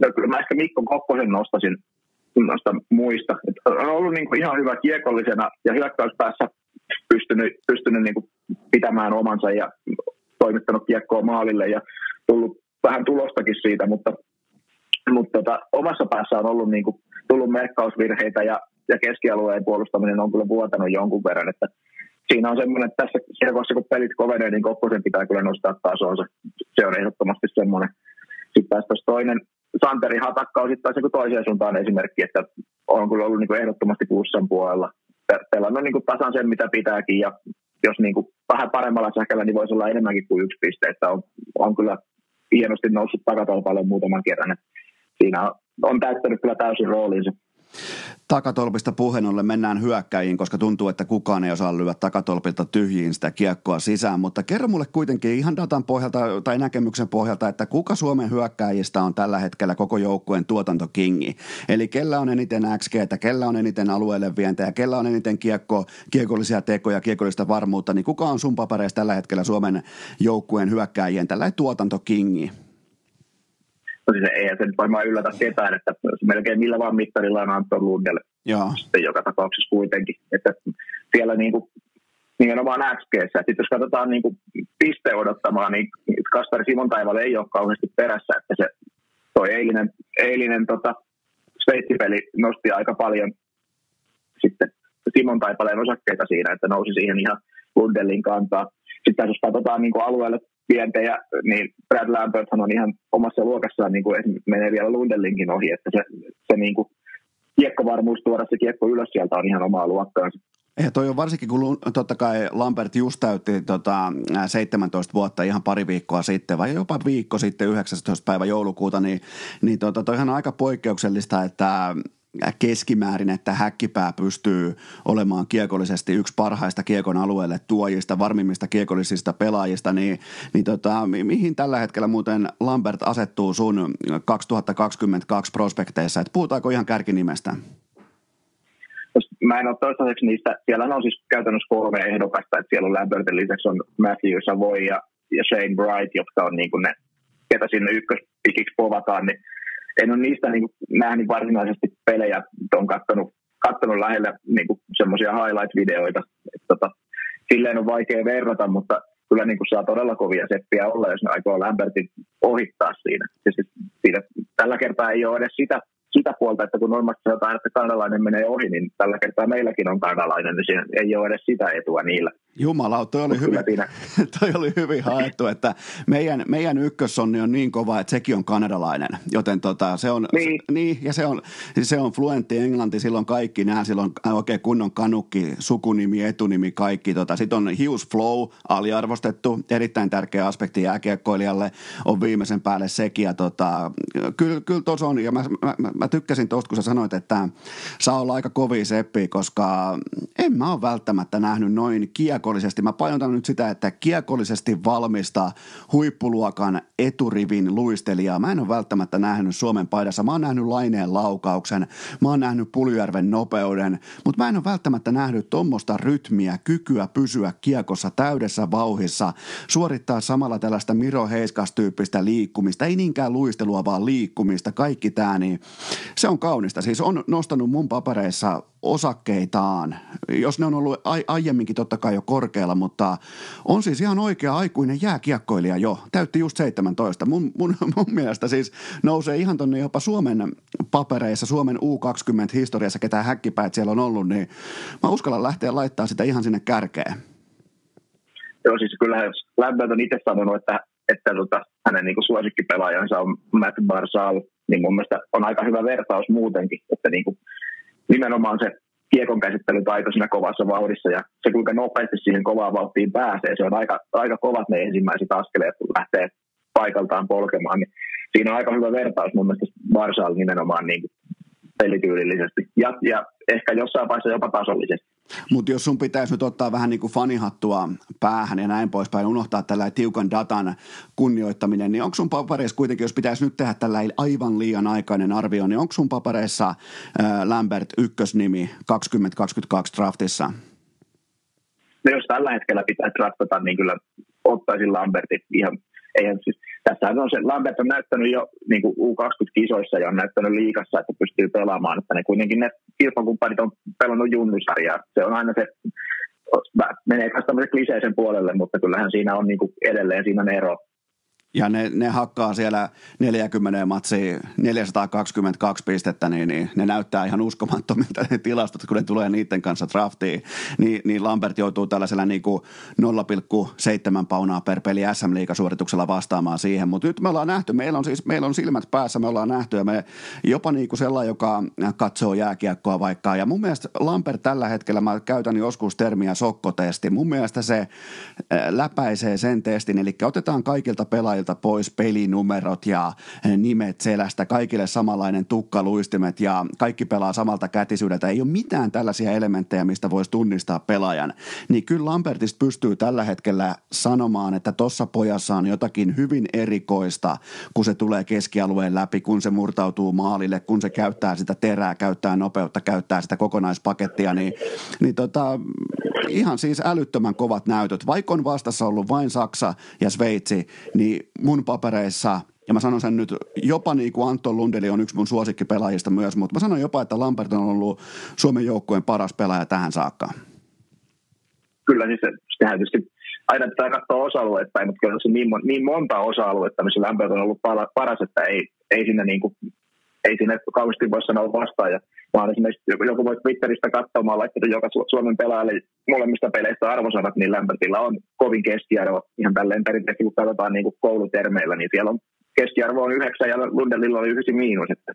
No kyllä mä ehkä Mikko Kokkosen nostasin noista muista. Et on ollut niin kuin ihan hyvä kiekollisena ja hyökkäyspäässä pystynyt, pystynyt niin kuin pitämään omansa ja toimittanut kiekkoa maalille ja tullut vähän tulostakin siitä, mutta, mutta tota, omassa päässä on ollut niin kuin, tullut merkkausvirheitä ja, ja keskialueen puolustaminen on kyllä vuotanut jonkun verran, että siinä on semmoinen, että tässä siellä kun pelit kovenee, niin Kokkosen pitää kyllä nostaa tasonsa. Se on ehdottomasti semmoinen. Sitten taas toinen, Santeri Hatakka on sitten taas toiseen suuntaan esimerkki, että on kyllä ollut niin ehdottomasti plussan puolella. Pelannut niin kuin tasan sen, mitä pitääkin, ja jos niin kuin vähän paremmalla sähkällä, niin voisi olla enemmänkin kuin yksi piste, että on, on kyllä hienosti noussut takatolpalle muutaman kerran. Siinä on, on täyttänyt kyllä täysin roolinsa. Takatolpista puheen ollen mennään hyökkäjiin, koska tuntuu, että kukaan ei osaa lyödä takatolpilta tyhjiin sitä kiekkoa sisään. Mutta kerro mulle kuitenkin ihan datan pohjalta tai näkemyksen pohjalta, että kuka Suomen hyökkäjistä on tällä hetkellä koko joukkueen tuotantokingi. Eli kellä on eniten XG, kellä on eniten alueelle vientejä, kellä on eniten kiekko, kiekollisia tekoja, kiekollista varmuutta, niin kuka on sun papereissa tällä hetkellä Suomen joukkueen hyökkäjien tällä tuotantokingi? No siis ei se nyt varmaan yllätä ketään, että melkein millä vaan mittarilla on Anton Lundell sitten joka tapauksessa kuitenkin. Että siellä niin kuin, nimenomaan XG. Sitten jos katsotaan niin kuin piste odottamaan, niin Kasperi Simon Taivalle ei ole kauheasti perässä, että se toi eilinen, eilinen tota, Sveitsipeli nosti aika paljon sitten Simon Taipaleen osakkeita siinä, että nousi siihen ihan Lundellin kantaa. Sitten jos katsotaan niin kuin alueelle vientejä, niin Brad Lambert on ihan omassa luokassaan niin kuin menee vielä Lundellinkin ohi, että se, se niin kuin kiekkovarmuus tuoda se kiekko ylös sieltä on ihan omaa luokkaansa. Ja toi on varsinkin, kun totta kai Lambert just täytti tota, 17 vuotta ihan pari viikkoa sitten, vai jopa viikko sitten, 19. päivä joulukuuta, niin, niin tota, toihan on aika poikkeuksellista, että keskimäärin, että häkkipää pystyy olemaan kiekollisesti yksi parhaista kiekon alueelle tuojista, varmimmista kiekollisista pelaajista, niin, niin tota, mihin tällä hetkellä muuten Lambert asettuu sun 2022 prospekteissa, että puhutaanko ihan kärkinimestä? Mä en ole toistaiseksi niistä, siellä on siis käytännössä kolme ehdokasta, että siellä on Lambertin lisäksi on Matthew Savoy ja, ja Shane Bright, jotka on niin kuin ne, ketä sinne ykköspikiksi povataan, niin en ole niistä niin nähnyt varsinaisesti pelejä, on katsonut, katsonut lähellä niin semmoisia highlight-videoita. Että, tota, silleen on vaikea verrata, mutta kyllä niin kuin saa todella kovia seppiä olla, jos ne aikoo Lambertin ohittaa siinä. Siis siinä. Tällä kertaa ei ole edes sitä sitä puolta, että kun normaalisti sanotaan, että kanalainen menee ohi, niin tällä kertaa meilläkin on kanalainen, niin siinä ei ole edes sitä etua niillä. Jumala, toi oli, hyvin, toi oli hyvin haettu, että meidän, meidän ykkössonni on niin kova, että sekin on kanadalainen, joten tota, se on, niin. niin. ja se on, se on fluentti englanti, silloin kaikki nämä, silloin oikein kunnon kanukki, sukunimi, etunimi, kaikki. Tota. Sitten on Hughes Flow, aliarvostettu, erittäin tärkeä aspekti jääkiekkoilijalle, on viimeisen päälle sekin, ja tota, kyllä, kyllä tuossa on, ja mä, mä, mä, mä tykkäsin tuosta, kun sä sanoit, että saa olla aika kovia seppi, koska en mä ole välttämättä nähnyt noin kiekollisesti. Mä painotan nyt sitä, että kiekollisesti valmista huippuluokan eturivin luistelijaa. Mä en ole välttämättä nähnyt Suomen paidassa. Mä oon nähnyt Laineen laukauksen, mä oon nähnyt Puljärven nopeuden, mutta mä en ole välttämättä nähnyt tuommoista rytmiä, kykyä pysyä kiekossa täydessä vauhissa, suorittaa samalla tällaista Miro Heiskas-tyyppistä liikkumista, ei niinkään luistelua, vaan liikkumista, kaikki tämä, niin se on kaunista. Siis on nostanut mun papereissa osakkeitaan, jos ne on ollut ai- aiemminkin totta kai jo korkealla, mutta on siis ihan oikea aikuinen jääkiekkoilija jo. Täytti just 17. Mun, mun, mun mielestä siis nousee ihan tonne jopa Suomen papereissa, Suomen U20-historiassa, ketä häkkipäät siellä on ollut, niin mä uskallan lähteä laittaa sitä ihan sinne kärkeen. Joo, siis kyllähän Lambert on itse sanonut, että, että tota, hänen niin suosikkipelaajansa on Matt Barzal, niin mun mielestä on aika hyvä vertaus muutenkin, että niin kuin nimenomaan se kiekon käsittelytaito siinä kovassa vauhdissa ja se kuinka nopeasti siihen kovaan vauhtiin pääsee, se on aika, aika kovat ne ensimmäiset askeleet, kun lähtee paikaltaan polkemaan, niin siinä on aika hyvä vertaus mun mielestä Barsal nimenomaan niin pelityylillisesti ja, ja ehkä jossain vaiheessa jopa tasollisesti. Mutta jos sun pitäisi nyt ottaa vähän niin kuin fanihattua päähän ja näin poispäin, unohtaa tällä tiukan datan kunnioittaminen, niin onko sun papereissa kuitenkin, jos pitäisi nyt tehdä tällä aivan liian aikainen arvio, niin onko sun papereissa äh, Lambert ykkösnimi 2022 draftissa? No jos tällä hetkellä pitää draftata, niin kyllä ottaisin Lambertin ihan, eihän siis tässä on se, Lambert on näyttänyt jo niin kuin U20-kisoissa ja on näyttänyt liikassa, että pystyy pelaamaan, että ne kuitenkin ne kilpakumppanit on pelannut junnusarjaa. Se on aina se, menee tämmöisen kliseisen puolelle, mutta kyllähän siinä on niin kuin edelleen siinä ero, ja ne, ne hakkaa siellä 40 matsia 422 pistettä, niin, niin ne näyttää ihan uskomattomilta ne tilastot, kun ne tulee niiden kanssa draftiin. Niin, niin Lambert joutuu tällaisella niin kuin 0,7 paunaa per peli SM-liigasuorituksella vastaamaan siihen. Mutta nyt me ollaan nähty, meillä on siis meillä on silmät päässä, me ollaan nähty ja me jopa niin kuin sellainen, joka katsoo jääkiekkoa vaikka. Ja mun mielestä Lambert tällä hetkellä, mä käytän joskus termiä sokkotesti, mun mielestä se läpäisee sen testin, eli otetaan kaikilta pelaajilta pelaajilta pois pelinumerot ja eh, nimet selästä, kaikille samanlainen tukkaluistimet ja kaikki pelaa samalta kätisyydeltä. Ei ole mitään tällaisia elementtejä, mistä voisi tunnistaa pelaajan. Niin kyllä Lampertista pystyy tällä hetkellä sanomaan, että tuossa pojassa on jotakin hyvin erikoista, kun se tulee keskialueen läpi, kun se murtautuu maalille, kun se käyttää sitä terää, käyttää nopeutta, käyttää sitä kokonaispakettia, niin, niin tota, ihan siis älyttömän kovat näytöt. Vaikka on vastassa ollut vain Saksa ja Sveitsi, niin mun papereissa ja mä sanon sen nyt, jopa niin kuin Anton Lundeli on yksi mun suosikkipelaajista myös, mutta mä sanon jopa, että Lampert on ollut Suomen joukkueen paras pelaaja tähän saakka. Kyllä, niin se, sehän tietysti aina pitää katsoa osa-alueita, mutta kyllä se niin, niin monta osa-aluetta, missä Lampert on ollut paras, että ei, ei sinne niin kuin ei sinne kauheasti voi sanoa vastaan. Ja vaan esimerkiksi joku voi Twitteristä katsomaan laittaa joka Suomen pelaajalle molemmista peleistä arvosanat, niin Lambertilla on kovin keskiarvo. Ihan tälleen perinteisesti, kun katsotaan niin kuin koulutermeillä, niin siellä on keskiarvo on yhdeksän ja Lundellilla on yhdeksän miinus. Että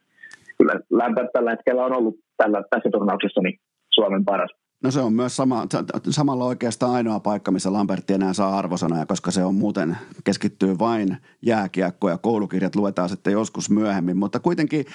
kyllä Lambert tällä hetkellä on ollut tällä, tässä turnauksessa niin Suomen paras. No se on myös sama, samalla oikeastaan ainoa paikka, missä Lambertti enää saa arvosanoja, koska se on muuten keskittyy vain jääkiekko ja koulukirjat luetaan sitten joskus myöhemmin. Mutta kuitenkin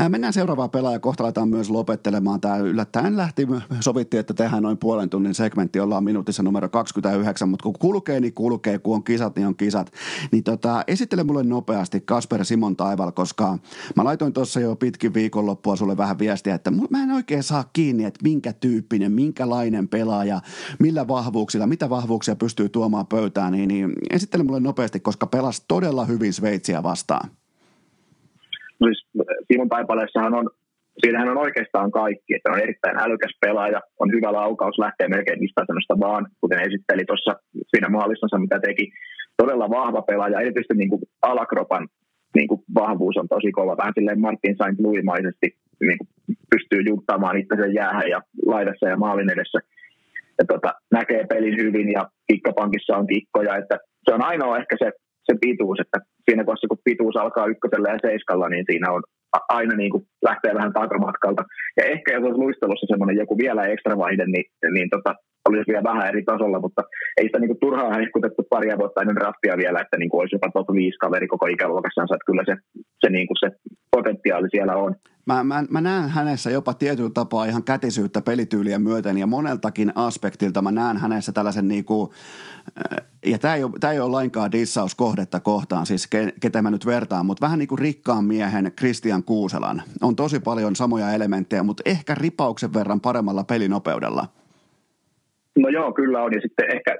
äh, mennään seuraavaan pelaaja kohta aletaan myös lopettelemaan. Tämä yllättäen lähti, sovittiin, että tehdään noin puolen tunnin segmentti, ollaan minuutissa numero 29, mutta kun kulkee, niin kulkee, kun on kisat, niin on kisat. Niin tota, esittele mulle nopeasti Kasper Simon Taival, koska mä laitoin tuossa jo pitkin viikonloppua sulle vähän viestiä, että mä en oikein saa kiinni, että minkä tyyppinen, minkälainen pelaaja, millä vahvuuksilla, mitä vahvuuksia pystyy tuomaan pöytään, niin, niin esittele mulle nopeasti, koska pelas todella hyvin Sveitsiä vastaan. No siis Simon Taipaleessahan on siinähän on oikeastaan kaikki, että on erittäin älykäs pelaaja, on hyvä laukaus, lähtee melkein mistä sanosta vaan, kuten esitteli tuossa siinä maalissansa, mitä teki. Todella vahva pelaaja, erityisesti niin kuin alakropan niin kuin vahvuus on tosi kova, vähän silleen Martin Saint Louismaisesti niin kuin pystyy juttaamaan itsensä jäähän ja laidassa ja maalin edessä. Ja tota, näkee pelin hyvin ja kikkapankissa on kikkoja, että se on ainoa ehkä se, se pituus, että siinä kohdassa kun pituus alkaa ykkösellä ja seiskalla, niin siinä on aina niin kuin lähtee vähän takamatkalta. Ja ehkä jos olisi luistelussa semmoinen joku vielä ekstra vaihde, niin, niin tota, olisi vielä vähän eri tasolla, mutta ei sitä niin kuin turhaa hehkutettu paria vuotta ennen draftia vielä, että niin kuin olisi jopa top 5 kaveri koko ikäluokassansa, että kyllä se, se, niin kuin se potentiaali siellä on. Mä, mä, mä näen hänessä jopa tietyllä tapaa ihan kätisyyttä pelityyliä myöten ja moneltakin aspektilta mä näen hänessä tällaisen niin kuin, äh, ja tämä ei, ole, tämä ei ole lainkaan dissaus kohdetta kohtaan, siis ke, ketä mä nyt vertaan, mutta vähän niin kuin rikkaan miehen Christian Kuuselan. On tosi paljon samoja elementtejä, mutta ehkä ripauksen verran paremmalla pelinopeudella. No joo, kyllä on. Ja sitten ehkä,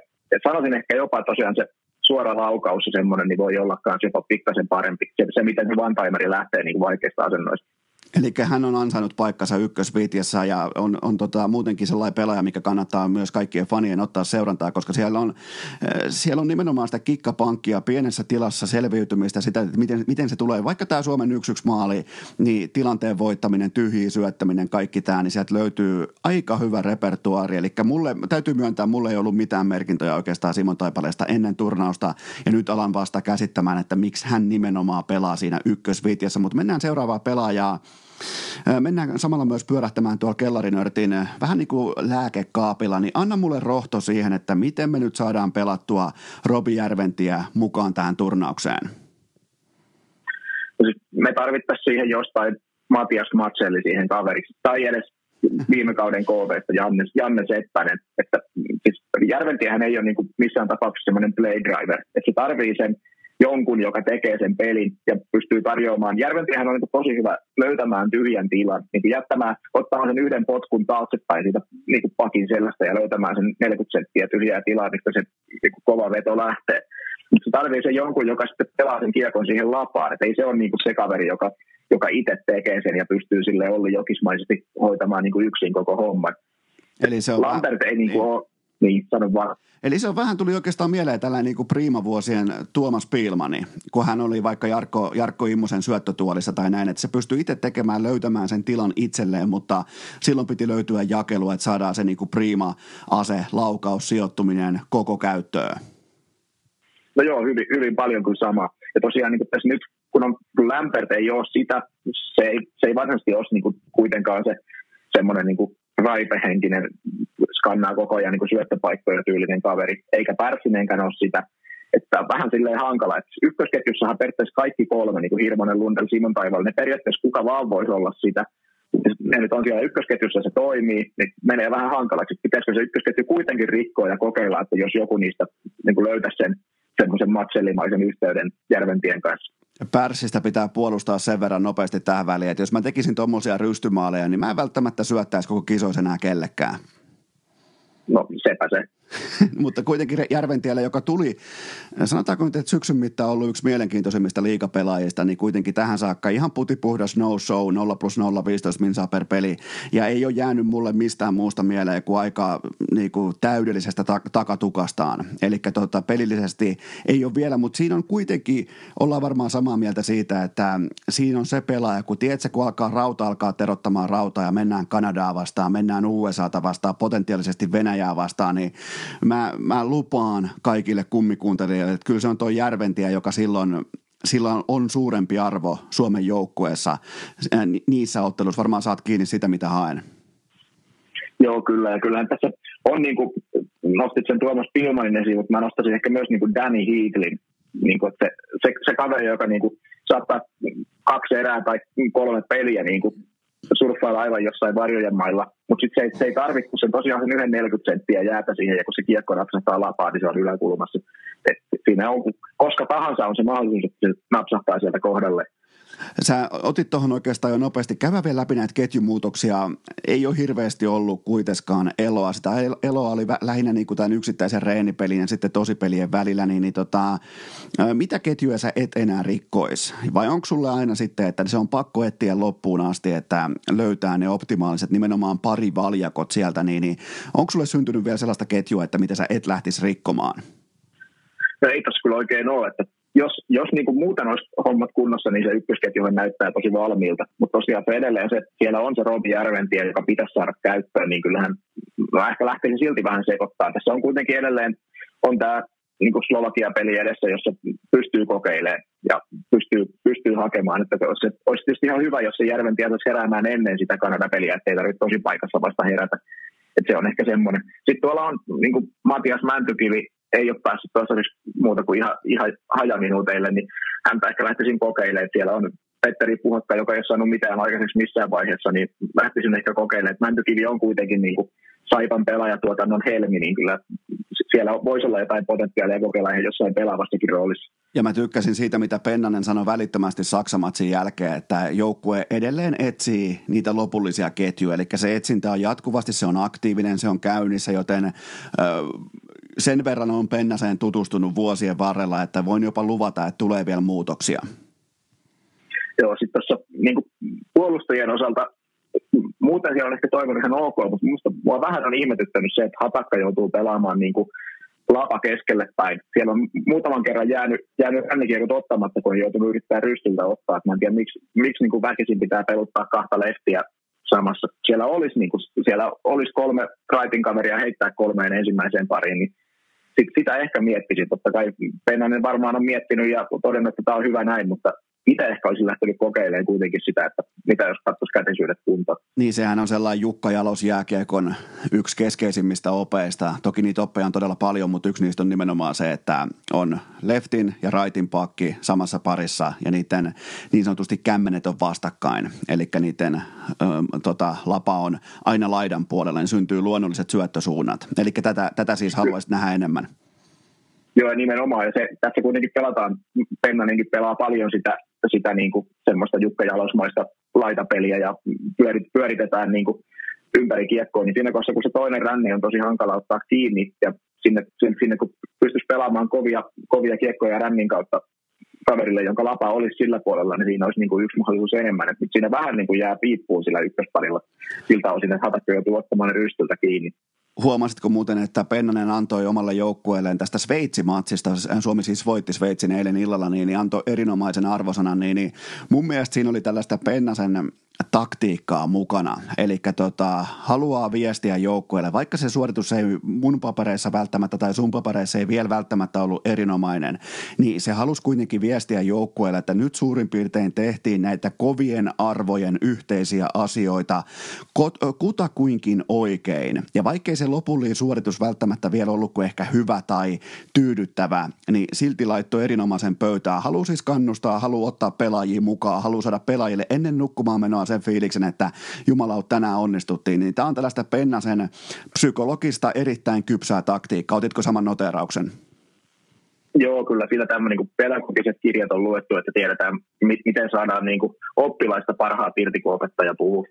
sanoisin ehkä jopa tosiaan se suora laukaus ja semmoinen, niin voi olla jopa pikkasen parempi. Se, se miten se one lähtee niin vaikeista asennoista. Eli hän on ansainnut paikkansa ykkösviitiessä ja on, on tota, muutenkin sellainen pelaaja, mikä kannattaa myös kaikkien fanien ottaa seurantaa, koska siellä on, äh, siellä on nimenomaan sitä kikkapankkia pienessä tilassa selviytymistä, sitä, että miten, miten se tulee. Vaikka tämä Suomen yksi yksi maali, niin tilanteen voittaminen, tyhjiä syöttäminen, kaikki tämä, niin sieltä löytyy aika hyvä repertuaari. Eli mulle, täytyy myöntää, mulle ei ollut mitään merkintöjä oikeastaan Simon Taipaleesta ennen turnausta ja nyt alan vasta käsittämään, että miksi hän nimenomaan pelaa siinä ykkösviitiessä, mutta mennään seuraavaa pelaajaa. Mennään samalla myös pyörähtämään tuolla kellarinörtin vähän niin kuin lääkekaapilla, niin anna mulle rohto siihen, että miten me nyt saadaan pelattua Robi Järventiä mukaan tähän turnaukseen. No me tarvittaisiin siihen jostain Matias Matselli siihen kaveriksi, tai edes viime kauden KV, Janne, Janne Seppänen. Että, siis Järventiähän ei ole niin kuin missään tapauksessa semmoinen play driver, että se tarvii sen jonkun, joka tekee sen pelin ja pystyy tarjoamaan. Järventihän on niin tosi hyvä löytämään tyhjän tilan, niin jättämään, ottaa sen yhden potkun taaksepäin siitä niin kuin pakin sellaista ja löytämään sen 40 senttiä tyhjää tilaa, mistä se niin kuin kova veto lähtee. Mutta se tarvii sen jonkun, joka sitten pelaa sen kiekon siihen lapaan. Et ei se ole niin kuin se kaveri, joka, joka itse tekee sen ja pystyy sille Olli Jokismaisesti hoitamaan niin kuin yksin koko homman. Eli se on Lambert ei niin kuin niin. ole niin, sano vaan. Eli se on vähän tuli oikeastaan mieleen tällainen niin kuin priimavuosien Tuomas Piilmani, kun hän oli vaikka Jarkko, Jarkko Immosen syöttötuolissa tai näin, että se pystyy itse tekemään, löytämään sen tilan itselleen, mutta silloin piti löytyä jakelu, että saadaan se niin kuin priima-ase, laukaus, sijoittuminen koko käyttöön. No joo, hyvin, hyvin paljon kuin sama. Ja tosiaan niin kuin tässä nyt, kun on kun Lampert ei ole sitä, se ei, se ei varsinaisesti ole niin kuin kuitenkaan se semmoinen niin kuin raipehenkinen, skannaa koko ajan niin kuin syöttöpaikkoja tyylinen kaveri, eikä Pärsineenkään ole sitä. Että vähän silleen hankala, että ykkösketjussahan periaatteessa kaikki kolme, niin kuin Hirmonen, Lundell, Simon Taival, ne periaatteessa kuka vaan voisi olla sitä. Ne nyt on siellä ykkösketjussa, se toimii, niin menee vähän hankalaksi. Pitäisikö se ykkösketju kuitenkin rikkoa ja kokeilla, että jos joku niistä niin löytäisi sen semmoisen matsellimaisen yhteyden Järventien kanssa. Pärssistä pitää puolustaa sen verran nopeasti tähän väliin, että jos mä tekisin tuommoisia rystymaaleja, niin mä en välttämättä syöttäisi koko kisoisen enää kellekään. No sepä se. Mutta kuitenkin Järventiellä, joka tuli, sanotaanko nyt, että syksyn mittaan ollut yksi mielenkiintoisimmista liikapelaajista, niin kuitenkin tähän saakka ihan putipuhdas no show, 0 plus 0, 15 minsaa per peli. Ja ei ole jäänyt mulle mistään muusta mieleen kuin aika niin kuin täydellisestä ta- takatukastaan. Eli tota, pelillisesti ei ole vielä, mutta siinä on kuitenkin, ollaan varmaan samaa mieltä siitä, että siinä on se pelaaja, kun tiedätkö, kun alkaa rauta alkaa terottamaan rautaa ja mennään Kanadaa vastaan, mennään USAta vastaan, potentiaalisesti Venäjää vastaan, niin mä, mä lupaan kaikille kummikuuntelijoille, että kyllä se on tuo Järventiä, joka silloin sillä on suurempi arvo Suomen joukkueessa. Niissä otteluissa varmaan saat kiinni sitä, mitä haen. Joo, kyllä. Ja kyllähän tässä on, niin kuin, nostit sen Tuomas Pilmanin esiin, mutta mä nostaisin ehkä myös niin kuin Danny Heatlin. Niin kuin, se, se, se kaveri, joka niin kuin, saattaa kaksi erää tai kolme peliä niin kuin, surffailla aivan jossain varjojen mailla, mutta sitten se, se ei tarvitse, kun se tosiaan sen yhden 40 senttiä jäätä siihen, ja kun se kiekko napsahtaa lapaan, niin se on yläkulmassa. Et siinä on, koska tahansa on se mahdollisuus, että se napsahtaa sieltä kohdalle. Sä otit tuohon oikeastaan jo nopeasti. Käydä vielä läpi näitä ketjumuutoksia. Ei ole hirveästi ollut kuitenkaan eloa. Sitä eloa oli lähinnä niin kuin tämän yksittäisen reenipelin ja sitten tosipelien välillä. Niin, niin tota, mitä ketjuja sä et enää rikkois? Vai onko sulle aina sitten, että se on pakko etsiä loppuun asti, että löytää ne optimaaliset nimenomaan pari valjakot sieltä, niin, niin onko sulle syntynyt vielä sellaista ketjua, että mitä sä et lähtisi rikkomaan? No ei tässä kyllä oikein ole, että jos, jos niin muuten olisi hommat kunnossa, niin se ykkösketju näyttää tosi valmiilta. Mutta tosiaan se edelleen se, siellä on se Robi Järventie, joka pitäisi saada käyttöön, niin kyllähän mä ehkä lähtisin silti vähän sekoittaa. Tässä on kuitenkin edelleen on tämä niin kuin Slovakia-peli edessä, jossa pystyy kokeilemaan ja pystyy, pystyy hakemaan. Että olisi, olisi tietysti ihan hyvä, jos se Järventie saisi heräämään ennen sitä Kanada-peliä, ettei tarvitse tosi paikassa vasta herätä. Että se on ehkä semmoinen. Sitten tuolla on niin kuin Matias Mäntykivi, ei ole päässyt toistaiseksi muuta kuin ihan, ihan hajaminuuteille, niin häntä ehkä lähtisin kokeilemaan. Siellä on Petteri Puhakka, joka ei ole saanut mitään aikaiseksi missään vaiheessa, niin lähtisin ehkä kokeilemaan. Että Mäntykivi on kuitenkin niin kuin Saipan pelaajatuotannon helmi, niin kyllä siellä voisi olla jotain potentiaalia kokeilla ihan jossain pelaavastakin roolissa. Ja mä tykkäsin siitä, mitä Pennanen sanoi välittömästi Saksamatsin jälkeen, että joukkue edelleen etsii niitä lopullisia ketjuja. Eli se etsintä on jatkuvasti, se on aktiivinen, se on käynnissä, joten sen verran on Pennaseen tutustunut vuosien varrella, että voin jopa luvata, että tulee vielä muutoksia. Joo, sitten tuossa niin puolustajien osalta muuten siellä on ehkä toivonut ihan ok, mutta minusta mua vähän on ihmetyttänyt se, että Hatakka joutuu pelaamaan niin kuin lapa keskelle päin. Siellä on muutaman kerran jäänyt, jäänyt rännikiekot ottamatta, kun on joutunut yrittää rystyltä ottaa. Mä en tiedä, miksi, miksi niin kuin väkisin pitää peluttaa kahta lehtiä samassa. Siellä olisi, niin kuin, siellä olisi kolme raitin kaveria heittää kolmeen ensimmäiseen pariin, niin sit, sitä ehkä miettisin. Totta kai Pennanen varmaan on miettinyt ja todennut, että tämä on hyvä näin, mutta itse ehkä olisin lähtenyt kokeilemaan kuitenkin sitä, että mitä jos katsoisi kätisyydet kuntoon. Niin sehän on sellainen Jukka Jalos jääkiekon yksi keskeisimmistä opeista. Toki niitä oppeja on todella paljon, mutta yksi niistä on nimenomaan se, että on leftin ja rightin pakki samassa parissa ja niiden niin sanotusti kämmenet on vastakkain. Eli niiden ö, tota, lapa on aina laidan puolella, niin syntyy luonnolliset syöttösuunnat. Eli tätä, tätä siis haluaisit nähdä enemmän. Joo, nimenomaan. Ja se, tässä kuitenkin pelataan, Pennanenkin pelaa paljon sitä, sitä niin kuin semmoista Jukka Jalosmaista laitapeliä ja pyörit, pyöritetään niin kuin ympäri kiekkoa, niin siinä kohdassa, kun se toinen ränne on tosi hankala ottaa kiinni ja sinne, sinne, sinne kun pystyisi pelaamaan kovia, kovia kiekkoja rännin kautta kaverille, jonka lapa olisi sillä puolella, niin siinä olisi niin kuin yksi mahdollisuus enemmän. Et nyt siinä vähän niin kuin jää piippuun sillä ykkösparilla siltä osin, että Hatakko joutuu ottamaan rystyltä kiinni. Huomasitko muuten, että Pennanen antoi omalle joukkueelleen tästä Sveitsi-matsista, Suomi siis voitti Sveitsin eilen illalla, niin, niin antoi erinomaisen arvosanan, niin, niin mun mielestä siinä oli tällaista Pennasen taktiikkaa mukana. Eli tota, haluaa viestiä joukkueelle, vaikka se suoritus ei mun papereissa välttämättä tai sun papereissa ei vielä välttämättä ollut erinomainen, niin se halusi kuitenkin viestiä joukkueelle, että nyt suurin piirtein tehtiin näitä kovien arvojen yhteisiä asioita kutakuinkin oikein. Ja vaikkei se lopullinen suoritus välttämättä vielä ollut kuin ehkä hyvä tai tyydyttävä, niin silti laittoi erinomaisen pöytään. Haluaa siis kannustaa, haluaa ottaa pelaajia mukaan, haluaa saada pelaajille ennen nukkumaan menoa sen fiiliksen, että jumala, tänään onnistuttiin. Niin tämä on tällaista Pennasen psykologista erittäin kypsää taktiikkaa. Otitko saman noterauksen? Joo, kyllä siinä tämmöinen niin pedagogiset kirjat on luettu, että tiedetään, miten saadaan niin kuin oppilaista parhaat irti, kun opettaja puhuu.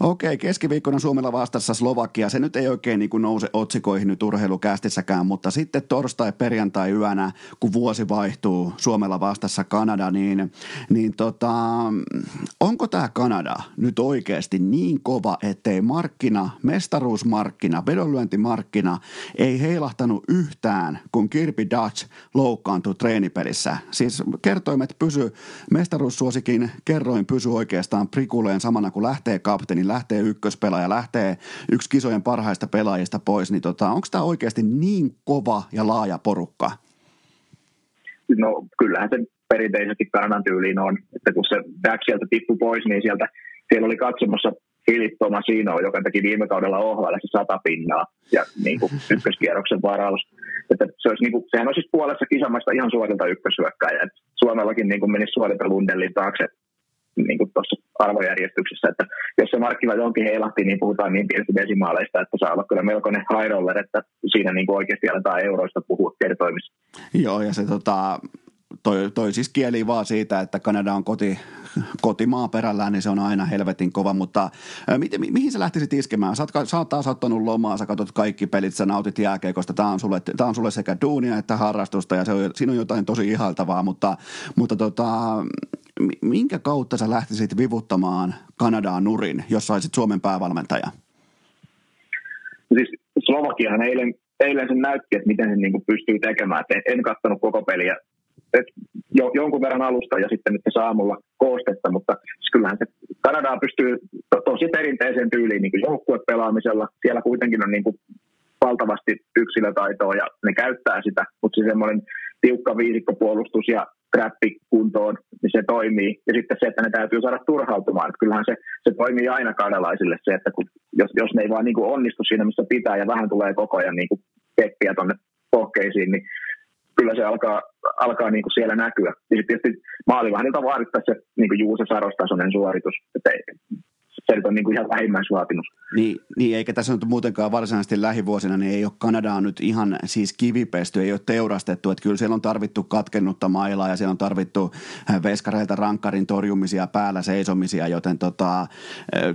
Okei, keskiviikkona Suomella vastassa Slovakia. Se nyt ei oikein niin kuin nouse otsikoihin nyt urheilukästissäkään, mutta sitten torstai, perjantai yönä, kun vuosi vaihtuu Suomella vastassa Kanada, niin, niin tota, onko tämä Kanada nyt oikeasti niin kova, ettei markkina, mestaruusmarkkina, vedonlyöntimarkkina ei heilahtanut yhtään, kun Kirby Dutch loukkaantui treenipelissä. Siis kertoimet pysy, mestaruussuosikin kerroin pysy oikeastaan prikuleen samana kun lähtee kapteeni, lähtee ykköspelaaja, lähtee yksi kisojen parhaista pelaajista pois, niin tota, onko tämä oikeasti niin kova ja laaja porukka? No kyllähän se perinteisesti Kanadan tyyliin on, että kun se back sieltä tippui pois, niin sieltä siellä oli katsomassa Filip Tomasino, joka teki viime kaudella OHL sata pinnaa ja niin kuin ykköskierroksen varaus. Että se olisi, niin kuin, sehän olisi siis puolessa kisamasta ihan suorilta ykkösyökkäjä. Suomellakin niin kuin menisi suorilta Lundellin taakse niin kuin tuossa arvojärjestyksessä, että jos se markkina jonkin heilahti, niin puhutaan niin pienistä desimaaleista, että saa olla kyllä melkoinen high roller, että siinä niin kuin oikeasti aletaan euroista puhua kertoimissa. Joo, ja se tota, toi, toi siis kieli vaan siitä, että Kanada on koti, kotimaa perällään, niin se on aina helvetin kova, mutta ää, miten, mi, mihin sä lähtisit iskemään? Sä oot, sä oot taas ottanut lomaa, sä katsot kaikki pelit, sä nautit jääkeikosta, tää on sulle, tää on sulle sekä duunia että harrastusta ja se on, siinä on jotain tosi ihaltavaa, mutta, mutta tota, minkä kautta sä lähtisit vivuttamaan Kanadaan nurin, jos saisit Suomen päävalmentaja? Siis Slovakiahan eilen, eilen sen näytti, että miten se niin pystyy tekemään. Et en katsonut koko peliä. Et jo, jonkun verran alusta ja sitten nyt saamulla koostetta, mutta siis kyllähän se Kanadaa pystyy to, tosi perinteiseen tyyliin niin joukkuepelaamisella. Siellä kuitenkin on niin kuin valtavasti yksilötaitoa ja ne käyttää sitä, mutta se semmoinen tiukka viisikkopuolustus ja trappi kuntoon, niin se toimii. Ja sitten se, että ne täytyy saada turhautumaan. Että kyllähän se, se toimii aina kanalaisille se, että kun, jos, jos ne ei vaan niin kuin onnistu siinä, missä pitää ja vähän tulee koko ajan niin kuin keppiä tuonne pohkeisiin, niin kyllä se alkaa, alkaa niin kuin siellä näkyä. Ja sitten tietysti maalivahdilta vaadittaisi se niin kuin Juuse Sarostasoinen suoritus. Että se on niin kuin ihan vähimmäisvaatimus. Niin, niin, eikä tässä nyt muutenkaan varsinaisesti lähivuosina, niin ei ole Kanadaa nyt ihan siis kivipesty, ei ole teurastettu, että kyllä siellä on tarvittu katkennutta mailaa ja siellä on tarvittu äh, veskareilta rankkarin torjumisia, päällä seisomisia, joten tota, äh,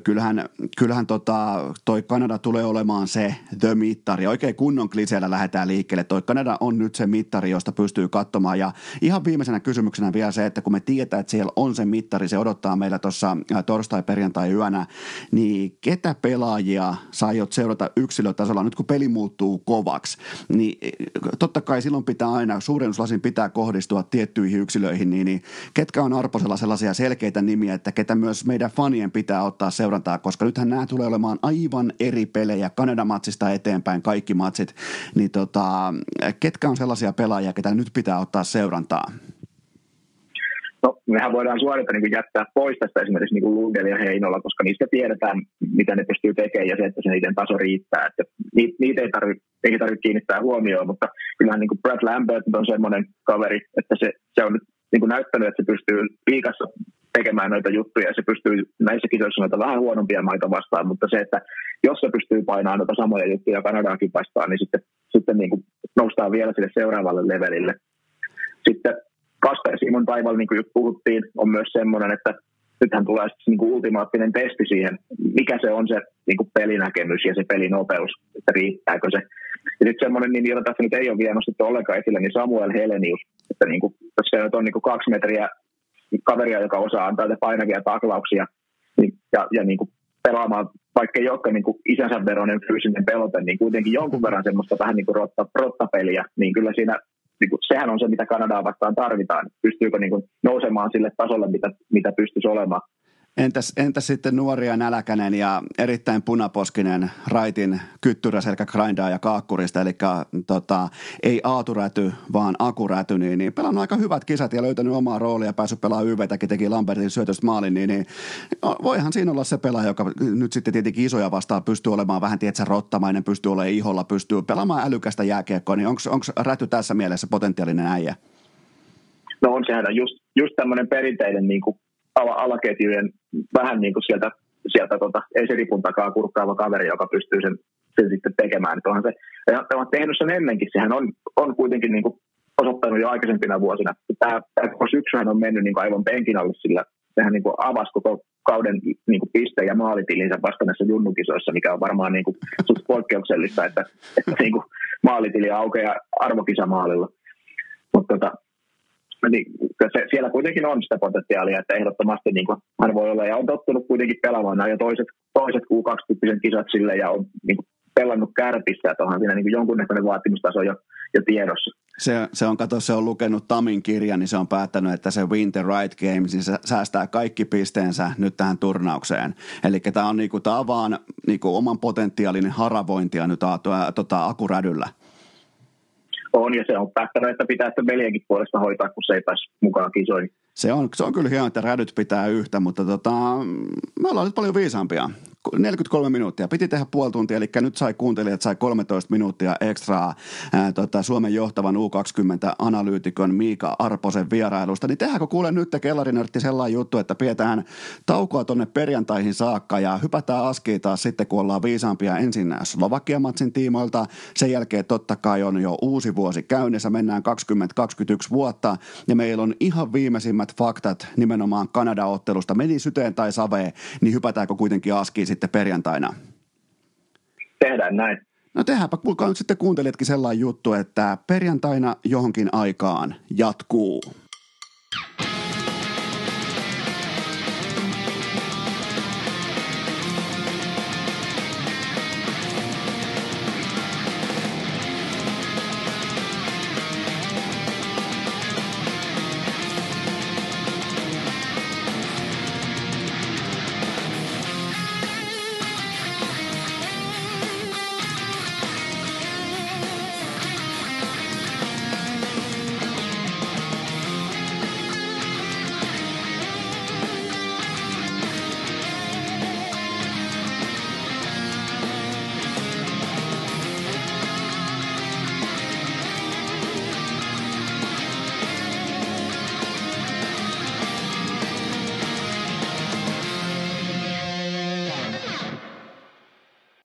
kyllähän, kyllähän tota, toi Kanada tulee olemaan se the mittari. Oikein kunnon kliseellä lähdetään liikkeelle. Toi Kanada on nyt se mittari, josta pystyy katsomaan ja ihan viimeisenä kysymyksenä vielä se, että kun me tietää, että siellä on se mittari, se odottaa meillä tuossa äh, torstai-perjantai yönä, niin ketä pelaajia sä aiot seurata yksilötasolla nyt kun peli muuttuu kovaksi, niin eh, totta kai silloin pitää aina, suurennuslasin pitää kohdistua tiettyihin yksilöihin, niin, niin ketkä on Arposella sellaisia selkeitä nimiä, että ketä myös meidän fanien pitää ottaa seurantaa, koska nythän nämä tulee olemaan aivan eri pelejä, Kanada-matsista eteenpäin kaikki matsit, niin tota, ketkä on sellaisia pelaajia, ketä nyt pitää ottaa seurantaa? No, mehän voidaan suorita niin jättää pois tästä esimerkiksi niin Lundell ja Heinola, koska niistä tiedetään, mitä ne pystyy tekemään ja se, että se niiden taso riittää. Että niitä, niitä ei tarvitse tarvi kiinnittää huomioon, mutta kyllähän niin kuin Brad Lambert on semmoinen kaveri, että se, se on nyt niin kuin näyttänyt, että se pystyy liikassa tekemään noita juttuja ja se pystyy näissä kisoissa noita vähän huonompia maita vastaan, mutta se, että jos se pystyy painamaan noita samoja juttuja Kanadaakin vastaan, niin sitten, sitten niin kuin noustaan vielä sille seuraavalle levelille. Sitten Kasper Simon taival, niin kuin just puhuttiin, on myös semmoinen, että nythän tulee niin ultimaattinen testi siihen, mikä se on se niin kuin pelinäkemys ja se pelinopeus, että riittääkö se. Ja sitten semmoinen nimi, jota tässä nyt ei ole vielä nostettu ollenkaan esille, niin Samuel Helenius, että niin kuin, se on niin kuin kaksi metriä kaveria, joka osaa antaa painavia taklauksia niin, ja, ja niin kuin pelaamaan, vaikka ei olekaan niin isänsä veroinen fyysinen pelote, niin kuitenkin jonkun verran semmoista vähän niin kuin rotta, rottapeliä, niin kyllä siinä niin kuin, sehän on se, mitä Kanadaa vastaan tarvitaan. Pystyykö niin kuin, nousemaan sille tasolle, mitä, mitä pystyisi olemaan. Entäs, entäs sitten nuoria nälkänen ja erittäin punaposkinen raitin kyttyräselkä grindaa ja kaakkurista, eli tota, ei aaturäty, vaan akuräty, niin, niin pelannut aika hyvät kisat ja löytänyt omaa roolia, päässyt pelaamaan YVtäkin, teki Lambertin syötöstä maalin, niin, niin no, voihan siinä olla se pelaaja, joka nyt sitten tietenkin isoja vastaan pystyy olemaan vähän, tietsä, rottamainen, pystyy olemaan iholla, pystyy pelaamaan älykästä jääkiekkoa, niin onko räty tässä mielessä potentiaalinen äijä? No on sehän just, just tämmöinen perinteinen niin kuin ala- alaketjujen vähän niin kuin sieltä, sieltä tota, esiripun takaa kurkkaava kaveri, joka pystyy sen, sen sitten tekemään. Että onhan se, ja on tehnyt sen ennenkin, sehän on, on kuitenkin niin kuin osoittanut jo aikaisempina vuosina. Tämä, tämä syksyhän on mennyt niin kuin aivan penkin alle, sillä sehän niin kuin avasi koko kauden niin kuin piste- ja maalitilinsä vastanneessa junnukisoissa, mikä on varmaan niin kuin, poikkeuksellista, että, että niin kuin maalitili aukeaa arvokisamaalilla. Mutta tota, niin se, siellä kuitenkin on sitä potentiaalia, että ehdottomasti niin kuin hän voi olla ja on tottunut kuitenkin pelaamaan nämä jo toiset, toiset Q2-tyyppiset kisat sille ja on niin kuin pelannut kärpissä, että onhan siinä niin kuin jonkunnäköinen vaatimustaso jo, jo tiedossa. Se, se on, kato, se on lukenut Tamin kirjan, niin se on päättänyt, että se Win the Right Games, niin se säästää kaikki pisteensä nyt tähän turnaukseen. Eli tämä on, niinku, tää on vaan niinku, oman potentiaalinen haravointia nyt a, tota, akurädyllä on, ja se on päättänyt, että pitää sitä veljenkin puolesta hoitaa, kun se ei päässyt mukaan kisoihin. Se on, se on kyllä hienoa, että rädyt pitää yhtä, mutta tota, me ollaan nyt paljon viisaampia. 43 minuuttia. Piti tehdä puoli tuntia, eli nyt sai kuuntelijat sai 13 minuuttia ekstraa ää, tota, Suomen johtavan U20-analyytikon Miika Arposen vierailusta. Niin tehdäänkö kuule nyt kellarinörtti sellainen juttu, että pidetään taukoa tonne perjantaihin saakka ja hypätään askiin taas sitten, kun ollaan viisaampia ensin Slovakia-matsin tiimoilta. Sen jälkeen totta kai on jo uusi vuosi käynnissä, mennään 2021 vuotta ja meillä on ihan viimeisimmät faktat nimenomaan Kanada-ottelusta. Meni syteen tai saveen, niin hypätäänkö kuitenkin askiin sitten perjantaina? Tehdään näin. No tehdäänpä, kuulkaa nyt sitten kuuntelijatkin sellainen juttu, että perjantaina johonkin aikaan jatkuu.